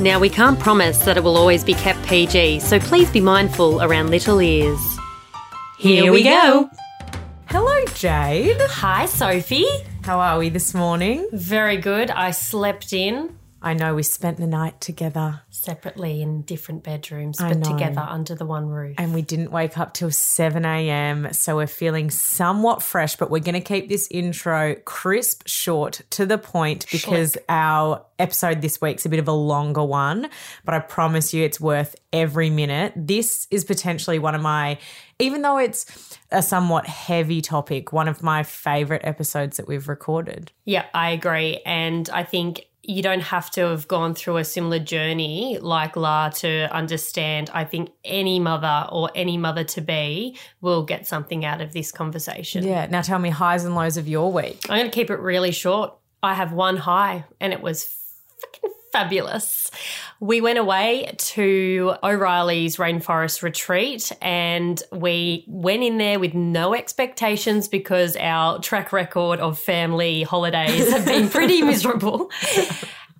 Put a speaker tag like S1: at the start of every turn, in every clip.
S1: Now, we can't promise that it will always be kept PG, so please be mindful around little ears. Here we go.
S2: Hello, Jade.
S1: Hi, Sophie.
S2: How are we this morning?
S1: Very good. I slept in
S2: I know we spent the night together
S1: separately in different bedrooms,
S2: I
S1: but
S2: know.
S1: together under the one roof.
S2: and we didn't wake up till 7 a.m. So we're feeling somewhat fresh, but we're going to keep this intro crisp, short, to the point because our episode this week's a bit of a longer one. But I promise you it's worth every minute. This is potentially one of my, even though it's a somewhat heavy topic, one of my favorite episodes that we've recorded.
S1: Yeah, I agree. And I think you don't have to have gone through a similar journey like La to understand. I think any mother or any mother to be will get something out of this conversation.
S2: Yeah. Now tell me highs and lows of your week.
S1: I'm going to keep it really short. I have one high, and it was fabulous. We went away to O'Reilly's Rainforest Retreat and we went in there with no expectations because our track record of family holidays have been pretty miserable.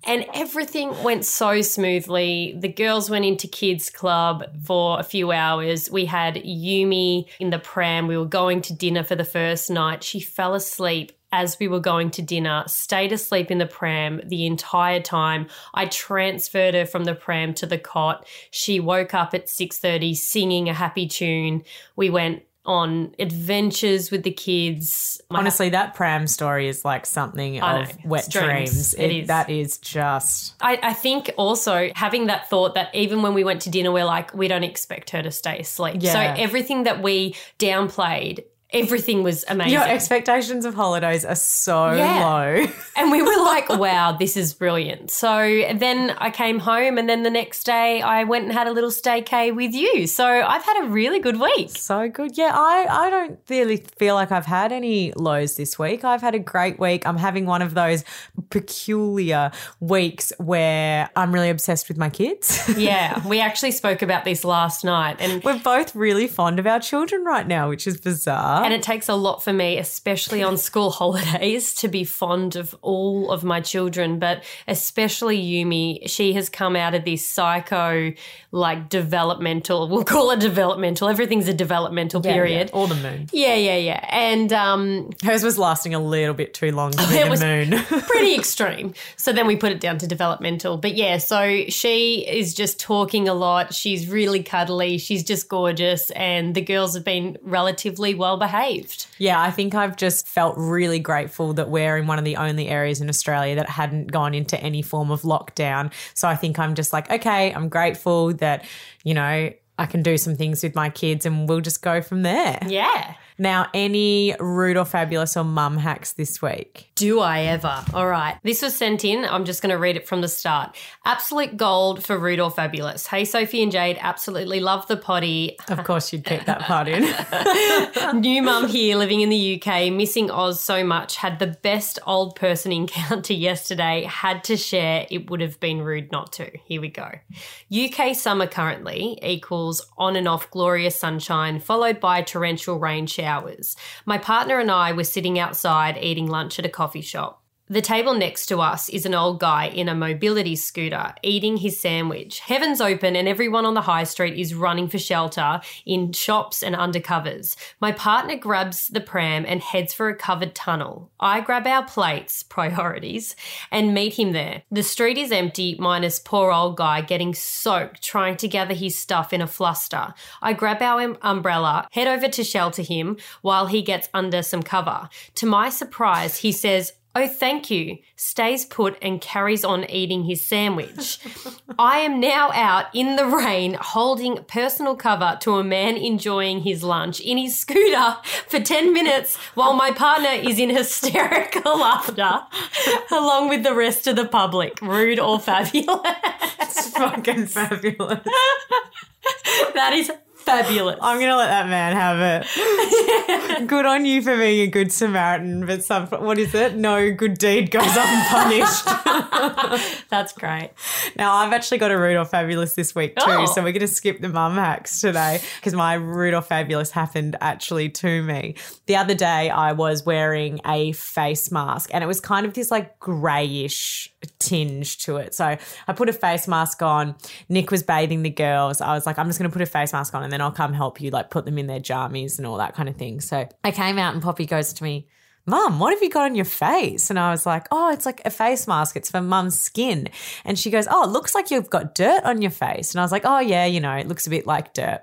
S1: And everything went so smoothly. The girls went into kids club for a few hours. We had Yumi in the pram. We were going to dinner for the first night. She fell asleep as we were going to dinner, stayed asleep in the pram the entire time. I transferred her from the pram to the cot. She woke up at 6:30 singing a happy tune. We went on adventures with the kids. My
S2: Honestly, that pram story is like something of wet
S1: dreams.
S2: dreams.
S1: It is.
S2: That is just
S1: I, I think also having that thought that even when we went to dinner, we're like, we don't expect her to stay asleep.
S2: Yeah.
S1: So everything that we downplayed, everything was amazing.
S2: your expectations of holidays are so
S1: Yeah.
S2: low.
S1: and we were like, wow, this is brilliant. So then I came home, and then the next day I went and had a little staycay with you. So I've had a really good week.
S2: so good. Yeah, I, I don't really feel like I've had any lows this week. I've had a great week. I'm having one of those peculiar weeks where I'm really obsessed with my kids.
S1: Yeah, we actually spoke about this last night, and
S2: We're both really fond of our children right now, which is bizarre.
S1: And it takes a lot for me, especially on school holidays, to be fond of all of my children, but especially Yumi. She has come out of this psycho, like developmental, we'll call it developmental. Everything's a developmental
S2: Yeah,
S1: period.
S2: yeah, or the moon.
S1: Yeah, yeah, yeah. And um,
S2: Hers was lasting a little bit too long to
S1: it
S2: the
S1: was
S2: moon.
S1: pretty extreme. So then we put it down to developmental. But yeah, so she is just talking a lot. She's really cuddly. She's just gorgeous. And the girls have been relatively well behaved.
S2: Yeah, I think I've just felt really grateful that we're in one of the only areas in Australia that hadn't gone into any form of lockdown. So I think I'm just like, okay, I'm grateful that, you know, I can do some things with my kids and we'll just go from there.
S1: Yeah.
S2: Now, any rude or fabulous or mum hacks this week?
S1: Do I ever? All right. This was sent in. I'm just going to read it from the start. Absolute gold for Rude or Fabulous. Hey, Sophie and Jade, absolutely love the potty.
S2: Of course, you'd keep that part in.
S1: New mum here living in the UK, missing Oz so much, had the best old person encounter yesterday, had to share. It would have been rude not to. Here we go. UK summer currently equals on and off glorious sunshine, followed by torrential rain showers. My partner and I were sitting outside eating lunch at a coffee shop. The table next to us is an old guy in a mobility scooter eating his sandwich. Heaven's open and everyone on the high street is running for shelter in shops and undercovers. My partner grabs the pram and heads for a covered tunnel. I grab our plates, priorities, and meet him there. The street is empty, minus poor old guy getting soaked trying to gather his stuff in a fluster. I grab our um- umbrella, head over to shelter him while he gets under some cover. To my surprise, he says, Oh, thank you, stays put and carries on eating his sandwich. I am now out in the rain holding personal cover to a man enjoying his lunch in his scooter for 10 minutes while my partner is in hysterical laughter along with the rest of the public. Rude or fabulous?
S2: It's fucking fabulous.
S1: that is fabulous.
S2: I'm gonna let that man have it. good on you for being a good Samaritan, but some what is it? No good deed goes unpunished.
S1: That's great.
S2: Now I've actually got a Rude or Fabulous this week too,
S1: Oh.
S2: so we're gonna skip the mum hacks today because my Rude or Fabulous happened actually to me. The other day I was wearing a face mask and it was kind of this like greyish tinge to it. So I put a face mask on. Nick was bathing the girls. I was like, I'm just gonna put a face mask on and then I'll come help you, like put them in their jammies and all that kind of thing. So I came out and Poppy goes to me, Mum, what have you got on your face? And I was like, Oh, it's like a face mask. It's for mum's skin. And she goes, Oh, it looks like you've got dirt on your face. And I was like, Oh, yeah, you know, it looks a bit like dirt.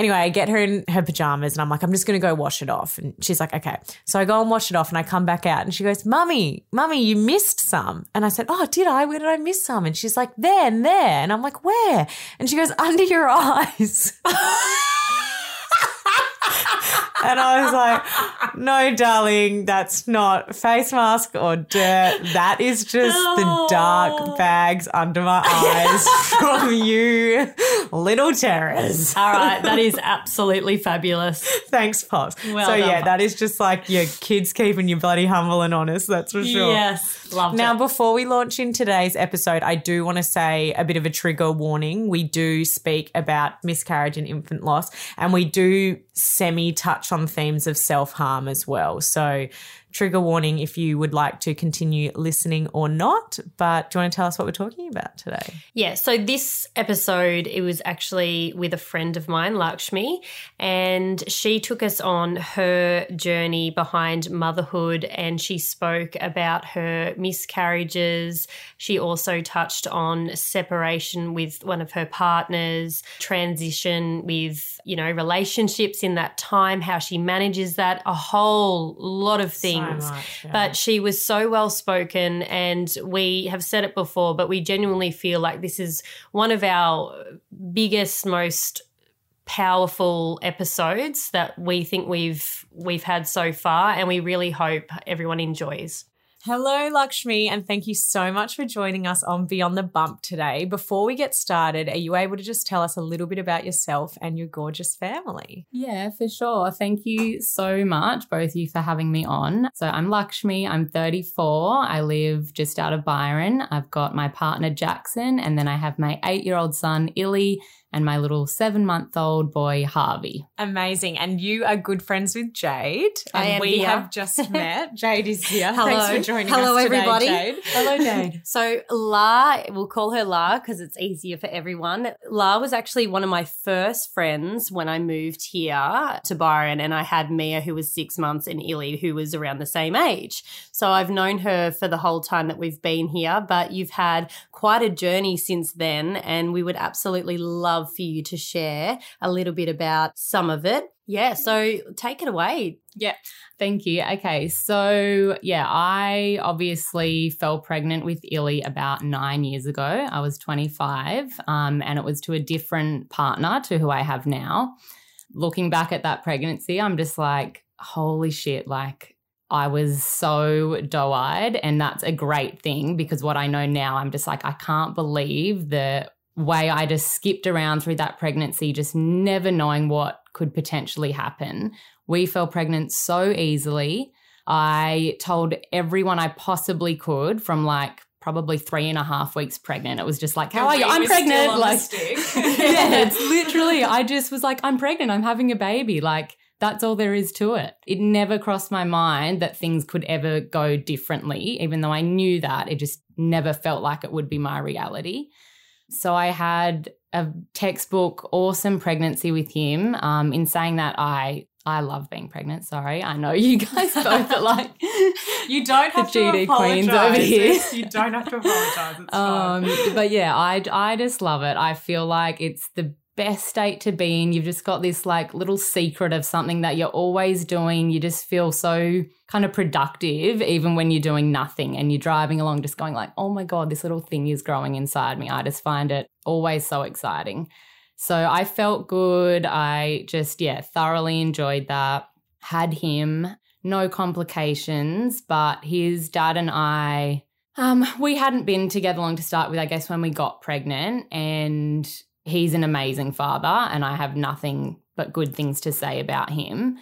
S2: Anyway, I get her in her pajamas and I'm like, I'm just going to go wash it off. And she's like, okay. So I go and wash it off and I come back out and she goes, Mummy, Mummy, you missed some. And I said, Oh, did I? Where did I miss some? And she's like, There and there. And I'm like, Where? And she goes, Under your eyes. And I was like, no, darling, that's not face mask or dirt. That is just the dark bags under my eyes from you little terrors.
S1: All right, that is absolutely fabulous.
S2: Thanks, Pops.
S1: Well
S2: so,
S1: done,
S2: yeah,
S1: Pops.
S2: that is just like your kids keeping you bloody humble and honest, that's for sure.
S1: Yes, loved
S2: Now,
S1: it.
S2: before we launch in today's episode, I do want to say a bit of a trigger warning. We do speak about miscarriage and infant loss, and we do semi touch on themes of self harm as well. So, trigger warning if you would like to continue listening or not. But do you want to tell us what we're talking about today?
S1: Yeah, so this episode, it was actually with a friend of mine, Lakshmi, and she took us on her journey behind motherhood and she spoke about her miscarriages. She also touched on separation with one of her partners, transition with, you know, relationships in that time, how she manages that, a whole lot of things.
S2: much, yeah.
S1: But she was so well spoken, and we have said it before, but we genuinely feel like this is one of our biggest, most powerful episodes that we think we've we've had so far and we really hope everyone enjoys.
S2: Hello, Lakshmi, and thank you so much for joining us on Beyond the Bump today. Before we get started, are you able to just tell us a little bit about yourself and your gorgeous family?
S3: Yeah, for sure. Thank you so much, both of you, for having me on. So, I'm Lakshmi. I'm 34. I live just out of Byron. I've got my partner, Jackson, and then I have my eight year old son, Illy, and my little seven month old boy, Harvey.
S2: Amazing. And you are good friends with Jade.
S1: I
S2: and
S1: am
S2: we
S1: here.
S2: have just met. Jade is here.
S4: Hello.
S2: Thanks for joining
S4: Hello,
S2: us today,
S4: everybody.
S2: Jade.
S1: Hello, Jade. so, La, we'll call her La because it's easier for everyone. La was actually one of my first friends when I moved here to Byron, and I had Mia, who was six months, and Illy, who was around the same age. So, I've known her for the whole time that we've been here, but you've had quite a journey since then, and we would absolutely love for you to share a little bit about some of it. Yeah, so take it away.
S3: Yeah, thank you. Okay, so yeah, I obviously fell pregnant with Illy about nine years ago. I was 25, um, and it was to a different partner to who I have now. Looking back at that pregnancy, I'm just like, holy shit, like I was so doe eyed, and that's a great thing because what I know now, I'm just like, I can't believe the way I just skipped around through that pregnancy, just never knowing what could potentially happen. We fell pregnant so easily. I told everyone I possibly could from like probably three and a half weeks pregnant. It was just like, how are you? I'm pregnant. Like, yeah, it's literally, I just was like, I'm pregnant. I'm having a baby. Like, that's all there is to it. It never crossed my mind that things could ever go differently, even though I knew that. It just never felt like it would be my reality. So I had a textbook awesome pregnancy with him. Um, in saying that, I I love being pregnant. Sorry, I know you guys both are like
S2: You don't have
S3: The
S2: to
S3: GD
S2: apologize.
S3: queens over here.
S2: You don't have to apologize. It's
S3: um,
S2: fine.
S3: but yeah, I I just love it. I feel like it's the best state to be in. You've just got this like little secret of something that you're always doing. You just feel so kind of productive even when you're doing nothing and you're driving along just going like, "Oh my god, this little thing is growing inside me." I just find it always so exciting. So I felt good. I just yeah, thoroughly enjoyed that. Had him, no complications, but his dad and I um, we hadn't been together long to start with, I guess, when we got pregnant. And he's an amazing father and I have nothing but good things to say about him.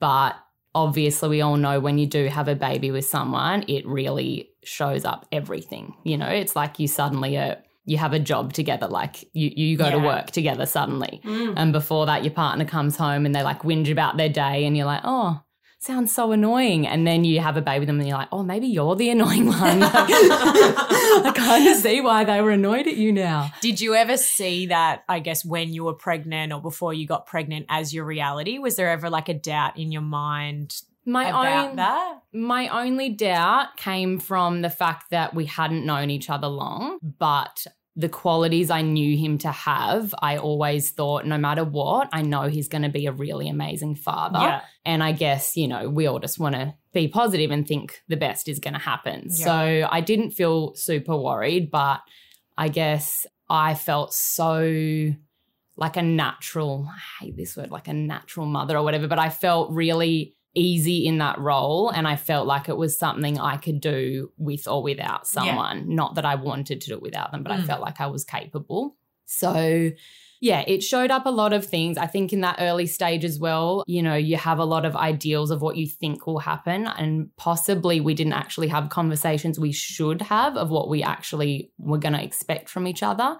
S3: But obviously, we all know when you do have a baby with someone, it really shows up everything. You know, it's like you suddenly are. You have a job together, like you, you go to work together suddenly. Mm. And before that, your partner comes home and they like whinge about their day, and you're like, oh, sounds so annoying. And then you have a baby with them and you're like, oh, maybe you're the annoying one. I kind of see why they were annoyed at you now.
S2: Did you ever see that, I guess, when you were pregnant or before you got pregnant as your reality? Was there ever like a doubt in your mind
S3: My
S2: about
S3: own,
S2: that?
S3: My only doubt came from the fact that we hadn't known each other long, but the qualities I knew him to have, I always thought no matter what, I know he's going to be a really amazing father.
S2: Yeah.
S3: And I guess, you know, we all just want to be positive and think the best is going to happen.
S2: Yeah.
S3: So I didn't feel super worried, but I guess I felt so like a natural, I hate this word, like a natural mother or whatever, but I felt really easy in that role. And I felt like it was something I could do with or without someone. Not that I wanted to do it without them, but I
S2: Mm.
S3: felt like I was capable. So, yeah, it showed up a lot of things. I think in that early stage as well, you know, you have a lot of ideals of what you think will happen. And possibly we didn't actually have conversations we should have of what we actually were going to expect from each other.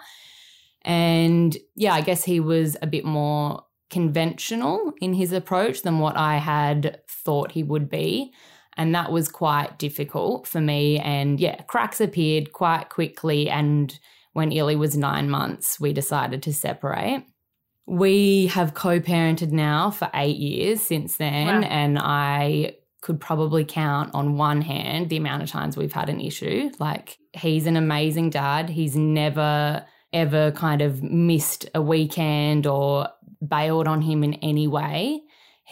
S3: And yeah, I guess he was a bit more conventional in his approach than what I had thought he would be. And that was quite difficult for me. And yeah, cracks appeared quite quickly. And when Illy was nine months, we decided to separate. We have co parented now for eight years since then.
S2: Wow.
S3: And I could probably count on one hand the amount of times we've had an issue. Like, he's an amazing dad. He's never, ever kind of missed a weekend or bailed on him in any way.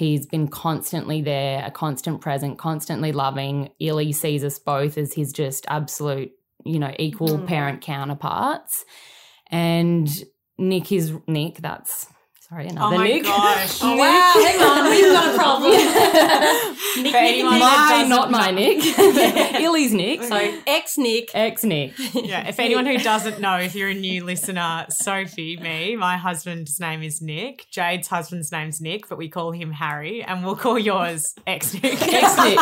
S3: He's been constantly there, a constant present, constantly loving. Illy sees us both as his just absolute, you know, equal
S1: Mm.
S3: parent counterparts. And Nick is Nick, that's sorry, another
S2: oh my gosh.
S1: Oh, wow, hang on, we've got a problem. Nick, Nick,
S3: my,
S2: doesn't
S3: my. Nick. Illy's Nick.
S1: So ex Nick.
S3: ex Nick.
S2: Yeah, if anyone who doesn't know, if you're a new listener, Sophie, me, my husband's name is Nick. Jade's husband's name's Nick, but we call him Harry, and we'll call yours ex Nick.
S3: Ex Nick.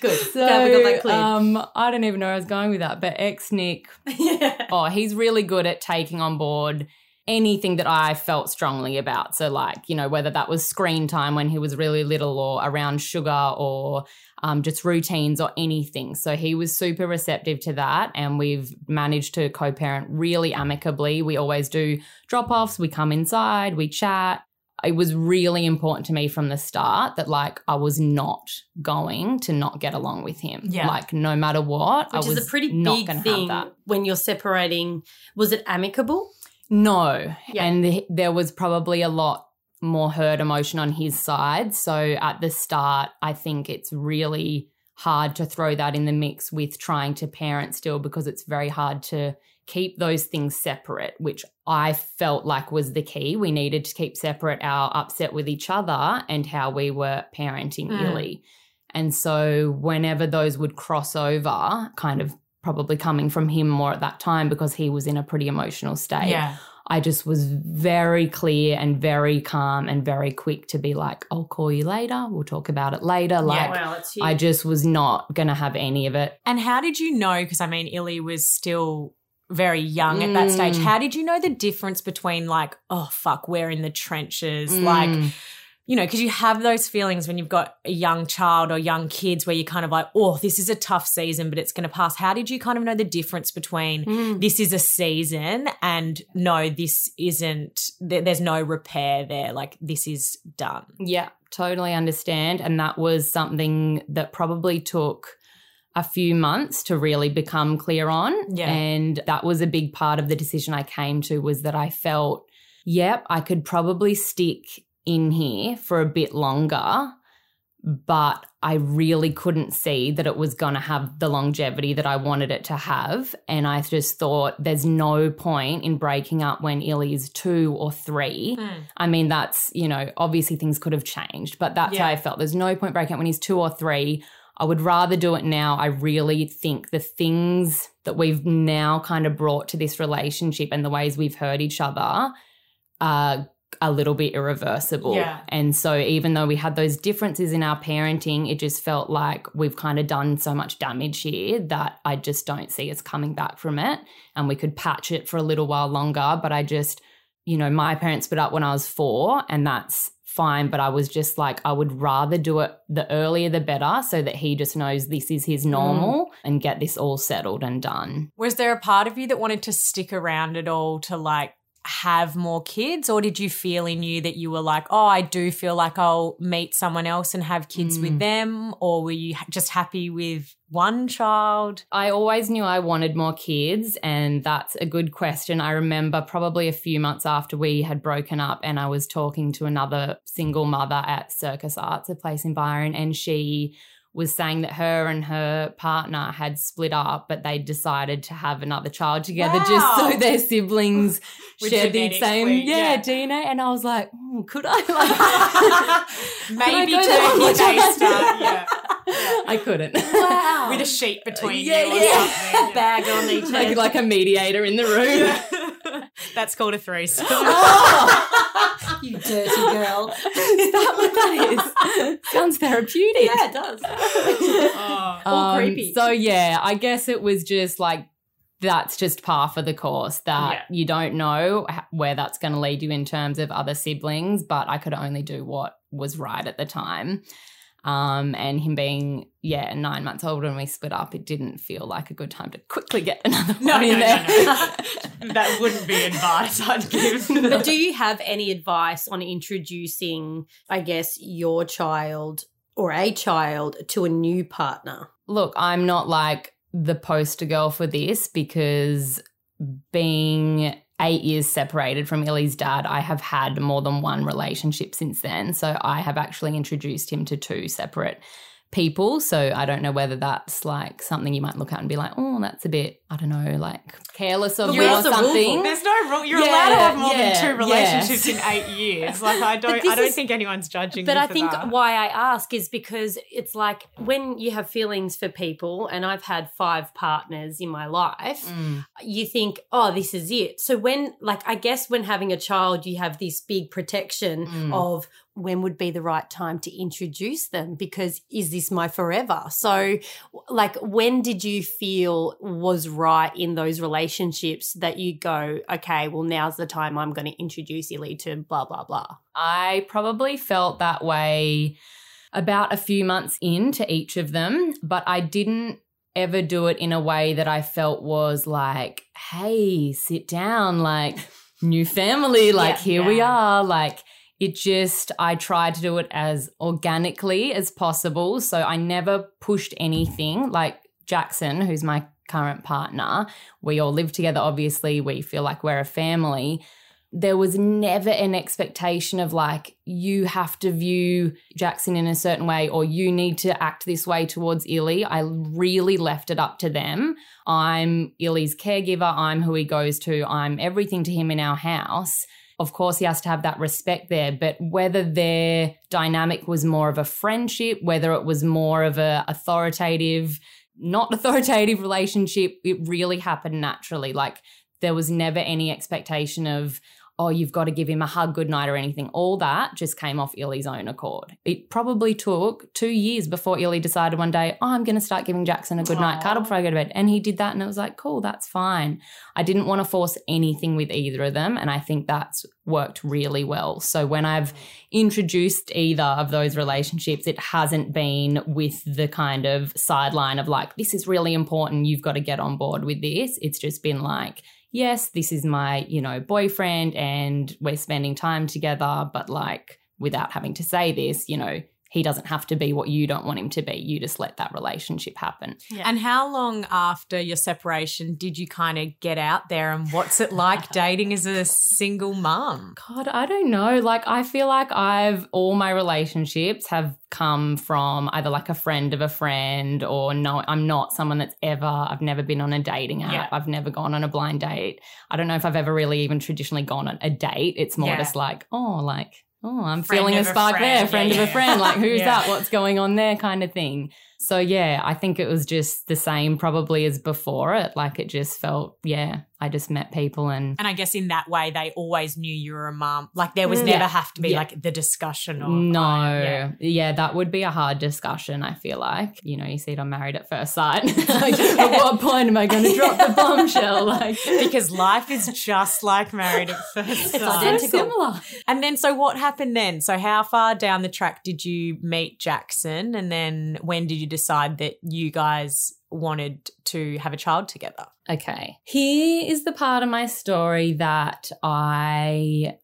S1: Good.
S3: So,
S1: Glad we got that clear.
S3: um, I don't even know where I was going with that, but ex Nick
S1: yeah.
S3: oh, he's really good at taking on board anything that I felt strongly about. So, like, you know, whether that was screen time when he was really little or around sugar or um, just routines or anything. So, he was super receptive to that. And we've managed to co parent really amicably. We always do drop offs, we come inside, we chat. It was really important to me from the start that, like, I was not going to not get along with him.
S2: Yeah.
S3: Like, no matter what,
S1: Which
S3: I was
S1: is a pretty
S3: not
S1: big thing when you're separating. Was it amicable?
S3: No.
S1: Yeah.
S3: And th- there was probably a lot more hurt emotion on his side. So at the start, I think it's really hard to throw that in the mix with trying to parent still because it's very hard to keep those things separate, which I felt like was the key. We needed to keep separate our upset with each other and how we were parenting
S2: Mm.
S3: Illy. And so whenever those would cross over, kind of probably coming from him more at that time because he was in a pretty emotional state.
S2: Yeah.
S3: I just was very clear and very calm and very quick to be like, I'll call you later. We'll talk about it later. Like,
S1: it's huge.
S3: I just was not going to have any of it.
S2: And how did you know? Because I mean, Illy was still very young at that stage.
S3: Mm.
S2: How did you know the difference between like, oh fuck, we're in the trenches, like
S3: Mm.
S2: You know, because you have those feelings when you've got a young child or young kids where you're kind of like, oh, this is a tough season, but it's going to pass. How did you kind of know the difference between
S1: Mm.
S2: this is a season and no, this isn't, there- there's no repair there? Like, this is done.
S3: Yeah, totally understand. And that was something that probably took a few months to really become clear on.
S2: Yeah.
S3: And that was a big part of the decision I came to was that I felt, yep, I could probably stick in here for a bit longer, but I really couldn't see that it was going to have the longevity that I wanted it to have. And I just thought there's no point in breaking up when Illy's two or three. Hmm. I mean, that's, you know, obviously things could have changed, but that's how I felt. There's no point breaking up when he's two or three. I would rather do it now. I really think the things that we've now kind of brought to this relationship and the ways we've hurt each other are a little bit irreversible.
S2: Yeah.
S3: And so even though we had those differences in our parenting, it just felt like we've kind of done so much damage here that I just don't see us coming back from it. And we could patch it for a little while longer. But I just, you know, my parents split up when I was four, and that's fine. But I was just like, I would rather do it the earlier the better so that he just knows this is his mm. normal and get this all settled and done.
S2: Was there a part of you that wanted to stick around at all to like have more kids or did you feel in you that you were like oh i do feel like i'll meet someone else and have kids with
S3: Mm.
S2: them or were you just happy with one child
S3: I always knew I wanted more kids, and that's a good question. I remember probably a few months after we had broken up, and I was talking to another single mother at Circus Arts, a place in Byron, and she was saying that her and her partner had split up, but they decided to have another child together just so their siblings
S2: With
S3: shared the same yeah,
S2: yeah.
S3: DNA. And I was like, "Hmm, could I? Like,
S2: maybe
S3: Could I go there
S2: turkey
S3: one more
S2: based
S3: time?
S2: yeah
S3: I couldn't. Wow.
S2: with a sheet between
S3: Yeah,
S2: you or
S3: yeah.
S2: something
S1: Bag on each
S3: like, like a mediator in the room.
S2: Yeah. that's called a threesome
S3: Oh,
S1: you dirty girl.
S3: is that what that is? Sounds therapeutic.
S1: yeah, it does.
S2: Oh.
S1: All
S3: Um,
S1: creepy.
S3: So yeah, I guess it was just like that's just par for the course that
S2: Yeah.
S3: you don't know where that's going to lead you in terms of other siblings, but I could only do what was right at the time. Um, and him being yeah nine months old when we split up, it didn't feel like a good time to quickly get another
S2: No,
S3: one in
S2: no, no,
S3: there.
S2: no. that wouldn't be advice I'd give.
S1: But do you have any advice on introducing, I guess, your child or a child to a new partner?
S3: Look, I'm not like the poster girl for this because being eight years separated from Illy's dad, I have had more than one relationship since then. So I have actually introduced him to two separate people. So I don't know whether that's like something you might look at and be like, oh, that's a bit, I don't know, like careless of you or
S1: the rule
S3: something.
S2: There's no rule. You're
S3: Yeah,
S2: allowed to have more
S3: yeah,
S2: than two relationships
S3: yes.
S2: in eight years. Like I don't, I don't
S1: is-
S2: think anyone's judging.
S1: But I think
S2: that.
S1: why I ask is because it's like when you have feelings for people, and I've had five partners in my life,
S3: Mm.
S1: you think, oh, this is it. So when, like, I guess when having a child, you have this big protection
S3: Mm.
S1: of when would be the right time to introduce them because is this my forever? So, like, when did you feel was right in those relationships that you go, okay, well, now's the time I'm going to introduce Illy to blah, blah, blah?
S3: I probably felt that way about a few months into each of them, but I didn't ever do it in a way that I felt was like, hey, sit down, like new family, like
S1: Yeah,
S3: here we are, like it just I tried to do it as organically as possible, so I never pushed anything like Jackson, who's my current partner. We all live together obviously, we feel like we're a family there was never an expectation of like you have to view Jackson in a certain way or you need to act this way towards Illy. I really left it up to them. I'm Illy's caregiver, I'm who he goes to, I'm everything to him in our house. Of course, he has to have that respect there, but whether their dynamic was more of a friendship, whether it was more of a authoritative, not authoritative relationship, it really happened naturally. Like there was never any expectation of oh you've got to give him a hug goodnight or anything. All that just came off illy's own accord. It probably took two years before illy decided one day oh i'm going to start giving jackson a goodnight cuddle before i go to bed. And he did that and it was like cool that's fine. I didn't want to force anything with either of them and i think that's worked really well. So when i've introduced either of those relationships it hasn't been with the kind of sideline of like this is really important you've got to get on board with this. It's just been like yes, this is my, you know, boyfriend and we're spending time together, but like without having to say this, you know, he doesn't have to be what you don't want him to be. You just let that relationship happen.
S2: And how long after your separation did you kind of get out there and what's it like dating as a single mum?
S3: God, I don't know. Like, I feel like I've all my relationships have come from either like a friend of a friend or no, I'm not someone that's ever, I've never been on a dating app.
S2: Yeah.
S3: I've never gone on a blind date. I don't know if I've ever really even traditionally gone on a date. It's more
S2: Yeah.
S3: just like, oh, like, oh, I'm
S2: Friend
S3: feeling a
S2: of a
S3: spark
S2: friend.
S3: there,
S2: Yeah,
S3: friend of a friend. Like, who's
S2: Yeah.
S3: that? What's going on there? Kind of thing. So yeah, I think it was just the same probably as before it. Like it just felt, yeah, I just met people and
S2: And I guess in that way, they always knew you were a mum. Like there was
S3: Mm.
S2: never have to be
S3: Yeah.
S2: like the discussion of
S3: no,
S2: I-
S3: yeah.
S2: yeah.
S3: that would be a hard discussion. I feel like you know, you see it on Married at First Sight. like, at what point am I going to drop the bombshell? Like,
S2: because life is just like married at first
S1: It's
S2: sight.
S3: so
S1: identical.
S3: similar.
S2: And then, so what happened then? So, how far down the track did you meet Jackson? And then, when did you decide that you guys wanted to have a child together?
S3: Okay. Here is the part of my story that I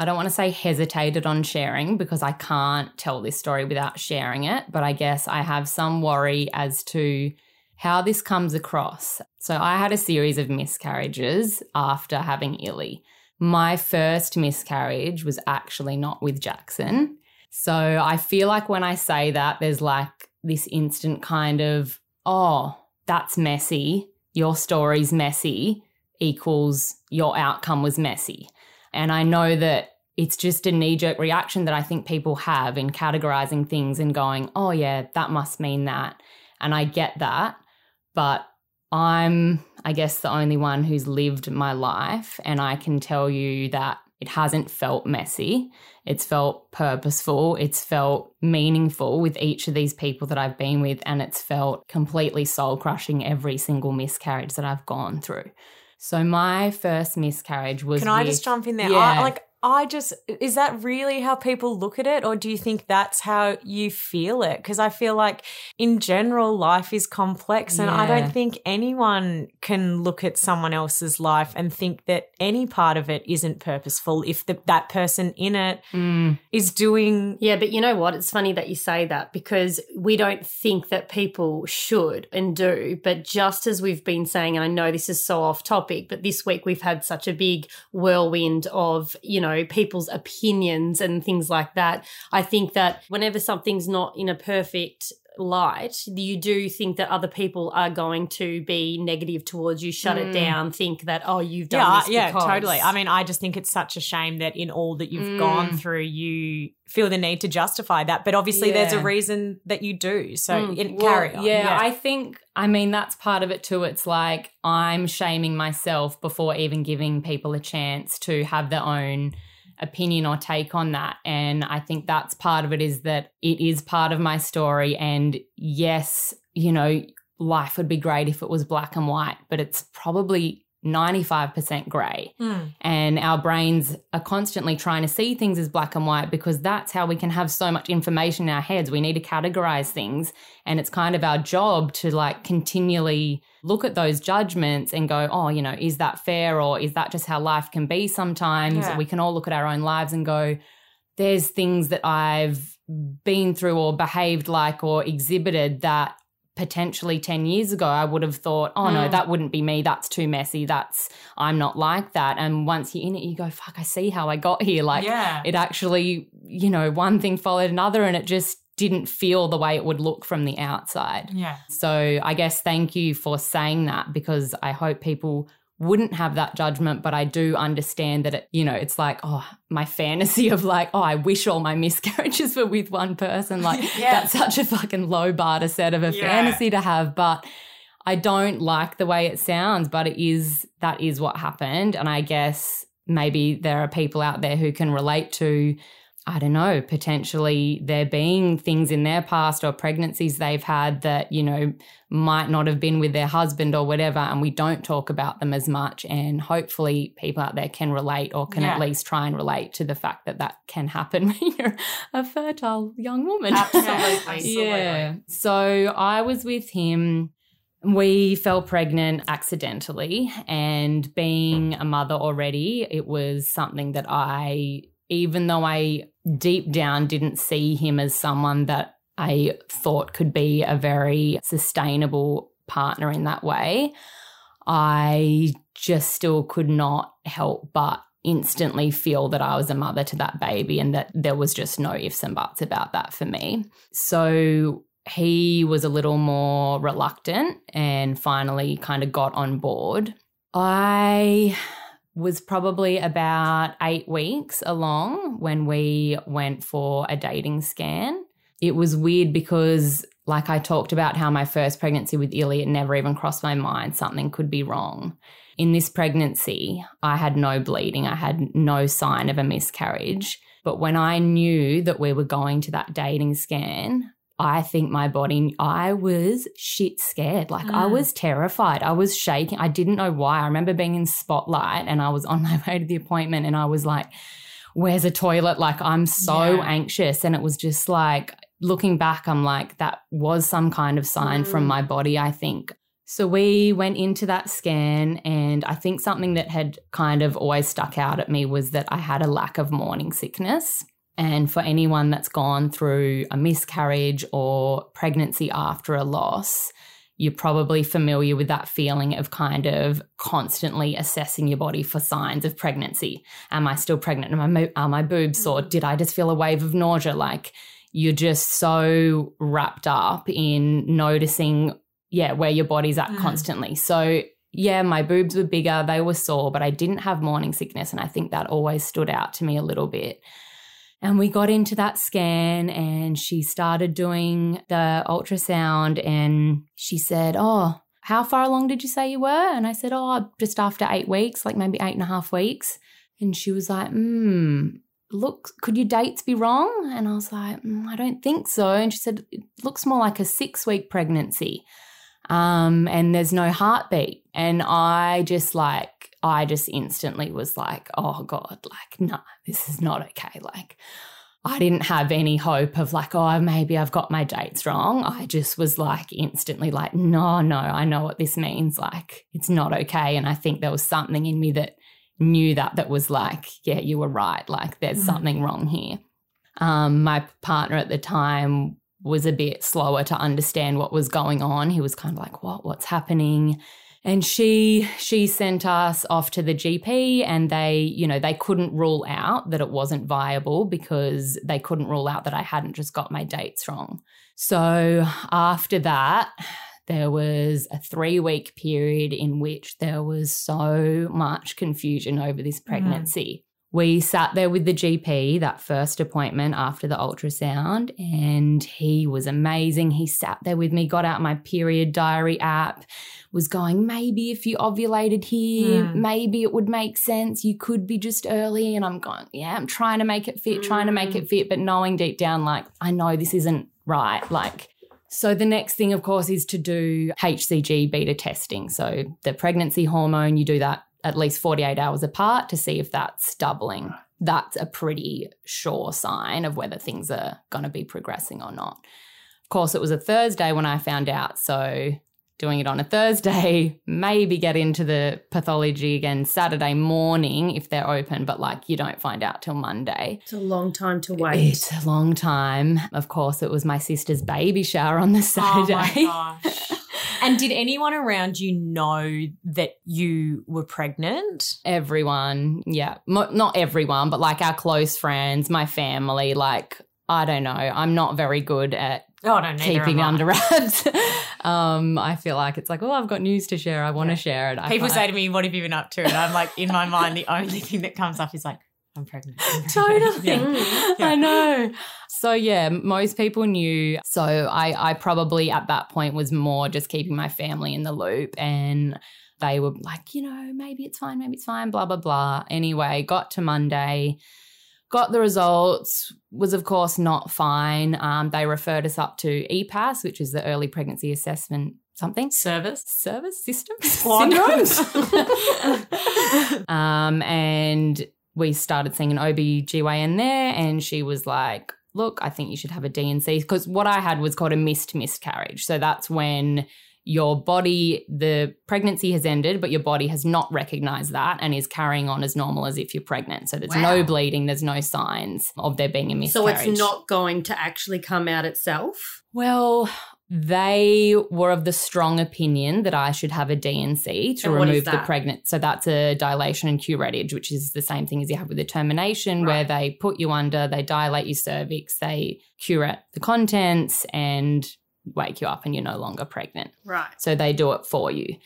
S3: I don't want to say hesitated on sharing because I can't tell this story without sharing it, but I guess I have some worry as to how this comes across. So I had a series of miscarriages after having Illy. My first miscarriage was actually not with Jackson. So I feel like when I say that, there's like this instant kind of, oh, that's messy. Your story's messy equals your outcome was messy. And I know that it's just a knee jerk reaction that I think people have in categorizing things and going, oh, yeah, that must mean that. And I get that. But I'm, I guess, the only one who's lived my life. And I can tell you that it hasn't felt messy. It's felt purposeful. It's felt meaningful with each of these people that I've been with. And it's felt completely soul crushing every single miscarriage that I've gone through. So my first miscarriage was.
S2: Can I
S3: with-
S2: just jump in there?
S3: Yeah.
S2: I, like, I just, is that really how people look at it? Or do you think that's how you feel it? Because I feel like in general, life is complex. And I don't think anyone can look at someone else's life and think that any part of it isn't purposeful if the, that person in it
S3: Mm,
S2: is doing.
S1: Yeah, but you know what? It's funny that you say that because we don't think that people should and do. But just as we've been saying, and I know this is so off topic, but this week we've had such a big whirlwind of, you know, people's opinions and things like that. I think that whenever something's not in a perfect light, you do think that other people are going to be negative towards you, shut it
S3: Mm.
S1: down, think that, oh, you've done
S2: Yeah,
S1: this
S2: yeah,
S1: because-
S2: totally. I mean, I just think it's such a shame that in all that you've
S3: Mm.
S2: gone through, you feel the need to justify that. But obviously, there's a reason that you do. So
S1: Mm.
S2: it,
S3: Well,
S2: carry on.
S3: Yeah, I think, I mean, that's part of it too. It's like I'm shaming myself before even giving people a chance to have their own opinion or take on that. And I think that's part of it is that it is part of my story. And yes, you know, life would be great if it was black and white, but it's probably 95% grey.
S2: Mm.
S3: And our brains are constantly trying to see things as black and white because that's how we can have so much information in our heads. We need to categorize things. And it's kind of our job to like continually look at those judgments and go, oh, you know, is that fair? Or is that just how life can be sometimes?
S2: Yeah.
S3: We can all look at our own lives and go, there's things that I've been through or behaved like or exhibited that potentially 10 years ago I would have thought, oh no,
S2: Mm.
S3: that wouldn't be me. That's too messy. That's, I'm not like that. And once you're in it, you go, fuck, I see how I got here. Like
S2: yeah.
S3: it actually, you know, one thing followed another and it just didn't feel the way it would look from the outside.
S2: yeah.
S3: So I guess thank you for saying that because I hope people wouldn't have that judgment, but I do understand that it, you know, it's like, oh, my fantasy of like, oh, I wish all my miscarriages were with one person. Like
S2: Yeah.
S3: that's such a fucking low bar to set of a
S2: Yeah.
S3: fantasy to have. But I don't like the way it sounds, but it is that is what happened. And I guess maybe there are people out there who can relate to I don't know, potentially there being things in their past or pregnancies they've had that, you know, might not have been with their husband or whatever, and we don't talk about them as much. And hopefully, people out there can relate or can
S2: Yeah.
S3: at least try and relate to the fact that that can happen when you're a fertile young woman.
S2: Absolutely.
S3: yeah. So I was with him. We fell pregnant accidentally, and being a mother already, it was something that I, even though I deep down didn't see him as someone that I thought could be a very sustainable partner in that way, I just still could not help but instantly feel that I was a mother to that baby and that there was just no ifs and buts about that for me. So he was a little more reluctant and finally kind of got on board. I was probably about eight weeks along when we went for a dating scan. It was weird because like I talked about how my first pregnancy with Illy, it never even crossed my mind something could be wrong. In this pregnancy, I had no bleeding, I had no sign of a miscarriage. But when I knew that we were going to that dating scan, I think my body, I was shit scared. Like I
S2: Mm.
S3: was terrified. I was shaking. I didn't know why. I remember being in Spotlight and I was on my way to the appointment and I was like, where's a toilet? Like I'm so
S2: Yeah.
S3: anxious. And it was just like, looking back, I'm like, that was some kind of sign from
S1: Mm.
S3: my body, I think. So we went into that scan, and I think something that had kind of always stuck out at me was that I had a lack of morning sickness. And for anyone that's gone through a miscarriage or pregnancy after a loss, you're probably familiar with that feeling of kind of constantly assessing your body for signs of pregnancy. Am I still pregnant? Am I, mo- are my boobs sore? Did I just feel a wave of nausea? Like you're just so wrapped up in noticing, yeah, where your body's at
S2: Mm.
S3: constantly. So, yeah, my boobs were bigger, they were sore, but I didn't have morning sickness. And I think that always stood out to me a little bit. And we got into that scan and she started doing the ultrasound and she said, Oh, how far along did you say you were? And I said, Oh, just after eight weeks, like maybe eight and a half weeks. And she was like, Hmm, look, could your dates be wrong? And I was like, "Mm, I don't think so. And she said, It looks more like a six week pregnancy. Um, and there's no heartbeat. And I just like, I just instantly was like, oh God, like, no, this is not okay. Like, I didn't have any hope of like, oh, maybe I've got my dates wrong. I just was like instantly like, no, no, I know what this means. Like, it's not okay. And I think there was something in me that knew that, that was like, yeah, you were right. Like, there's
S2: Mm.
S3: something wrong here. Um, my partner at the time was a bit slower to understand what was going on. He was kind of like, what, what's happening? And she she sent us off to the GP and they you know they couldn't rule out that it wasn't viable because they couldn't rule out that I hadn't just got my dates wrong. So after that there was a 3 week period in which there was so much confusion over this mm-hmm. pregnancy. We sat there with the GP that first appointment after the ultrasound, and he was amazing. He sat there with me, got out my period diary app, was going, maybe if you ovulated here,
S2: Mm.
S3: maybe it would make sense. You could be just early. And I'm going, yeah, I'm trying to make it fit, trying to make it fit, but knowing deep down, like, I know this isn't right. Like, so the next thing, of course, is to do HCG beta testing. So the pregnancy hormone, you do that at least 48 hours apart to see if that's doubling. That's a pretty sure sign of whether things are going to be progressing or not. Of course, it was a Thursday when I found out. So doing it on a Thursday, maybe get into the pathology again Saturday morning if they're open, but like you don't find out till Monday.
S1: It's a long time to wait.
S3: It's a long time. Of course, it was my sister's baby shower on the
S2: Oh
S3: Saturday.
S2: my gosh. and did anyone around you know that you were pregnant?
S3: everyone, yeah, Mo- not everyone, but like our close friends, my family, like I don't know. I'm not very good at
S2: Oh, no,
S3: keeping under wraps. um, I feel like it's like, oh, I've got news to share. I want to share it. I
S2: People say to me, "What have you been up to?" And I'm like, in my mind, the only thing that comes up is like, "I'm pregnant." I'm pregnant."
S3: Totally.
S2: Yeah.
S1: Mm.
S2: Yeah.
S3: I know. So yeah, most people knew. So I I probably at that point was more just keeping my family in the loop and they were like, you know, maybe it's fine, maybe it's fine, blah blah blah. Anyway, got to Monday, got the results, was of course not fine. Um, they referred us up to EPAS, which is the early pregnancy assessment something
S2: Service.
S3: service system Syndromes. um, and we started seeing an OBGYN there, and she was like, Look, I think you should have a D&C because what I had was called a missed miscarriage. So that's when your body, the pregnancy has ended, but your body has not recognized that and is carrying on as normal as if you're pregnant. So there's
S2: Wow.
S3: no bleeding, there's no signs of there being a miscarriage.
S1: So it's not going to actually come out itself.
S3: Well, they were of the strong opinion that I should have a D&C to
S1: And
S3: remove the pregnant. So that's a dilation and curettage, which is the same thing as you have with a termination, where they put you under, they dilate your cervix, they curate the contents and wake you up and you're no longer pregnant.
S1: Right.
S3: So they do it for you.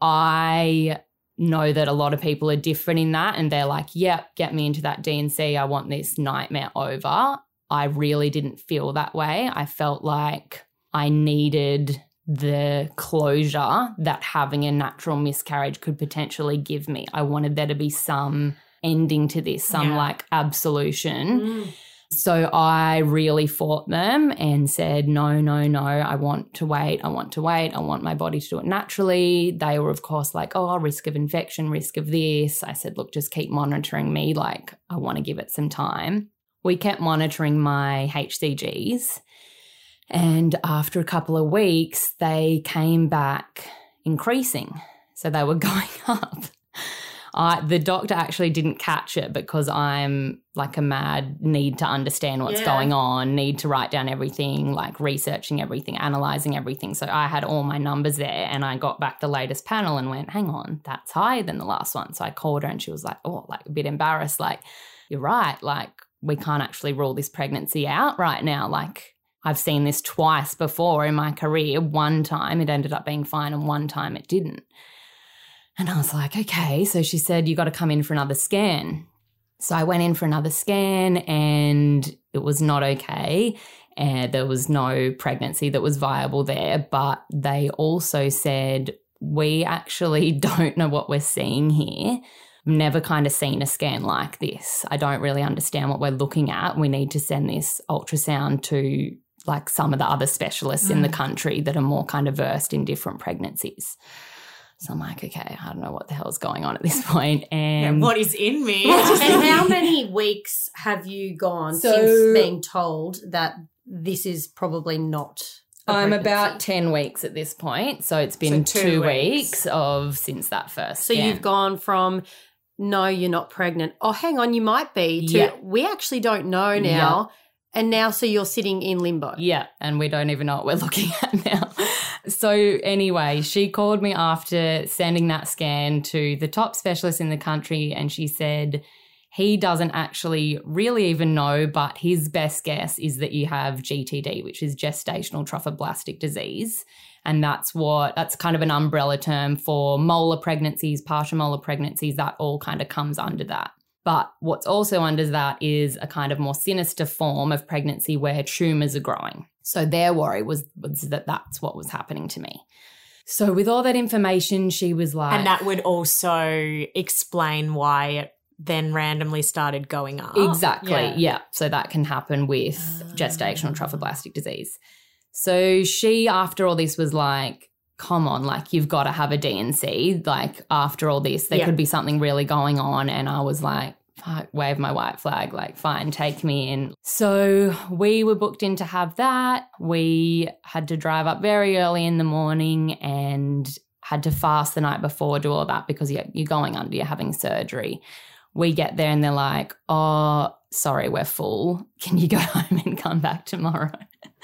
S3: I know that a lot of people are different in that and they're like, yep, get me into that D&C. I want this nightmare over. I really didn't feel that way. I felt like I needed the closure that having a natural miscarriage could potentially give me. I wanted there to be some ending to this, some
S2: Yeah.
S3: like absolution. Mm. So I really fought them and said, no, no, no, I want to wait. I want to wait. I want my body to do it naturally. They were, of course, like, oh, risk of infection, risk of this. I said, look, just keep monitoring me. Like, I want to give it some time. We kept monitoring my HCGs. And after a couple of weeks, they came back increasing. So they were going up. I, the doctor actually didn't catch it because I'm like a mad need to understand what's
S1: Yeah.
S3: going on, need to write down everything, like researching everything, analyzing everything. So I had all my numbers there and I got back the latest panel and went, hang on, that's higher than the last one. So I called her and she was like, oh, like a bit embarrassed, like, you're right. Like, we can't actually rule this pregnancy out right now. Like, I've seen this twice before in my career. One time it ended up being fine, and one time it didn't. And I was like, okay. So she said, you got to come in for another scan. So I went in for another scan and it was not okay. And there was no pregnancy that was viable there. But they also said, we actually don't know what we're seeing here. I've never kind of seen a scan like this. I don't really understand what we're looking at. We need to send this ultrasound to like some of the other specialists in the mm. country that are more kind of versed in different pregnancies. So I'm like, okay, I don't know what the hell's going on at this point. And
S2: what is in me?
S1: and how many weeks have you gone
S3: So-
S1: since being told that this is probably not?
S3: I'm about 10 weeks at this point. So it's been
S2: So
S3: two,
S2: two
S3: weeks.
S2: weeks.
S3: of since that first.
S1: So
S3: scan.
S1: you've gone from no, you're not pregnant. Oh, hang on, you might be. To
S3: Yeah.
S1: we actually don't know now. And now, so you're sitting in limbo.
S3: Yeah, and we don't even know what we're looking at now. So, anyway, she called me after sending that scan to the top specialist in the country, and she said he doesn't actually really even know, but his best guess is that you have GTD, which is gestational trophoblastic disease. And that's what, that's kind of an umbrella term for molar pregnancies, partial molar pregnancies, that all kind of comes under that. But what's also under that is a kind of more sinister form of pregnancy where tumors are growing. So their worry was, was that that's what was happening to me. So with all that information, she was like,
S2: and that would also explain why it then randomly started going up.
S3: Exactly. Yeah.
S2: Yeah.
S3: So that can happen with ah. gestational trophoblastic disease. So she, after all this, was like, come on, like you've got to have a D&C. Like after all this, there
S2: Yeah.
S3: could be something really going on. And I was like, wave my white flag, like fine, take me in. So we were booked in to have that. We had to drive up very early in the morning and had to fast the night before, do all that because you're, going under, you're having surgery. We get there and they're like, oh, sorry, we're full. Can you go home and come back tomorrow?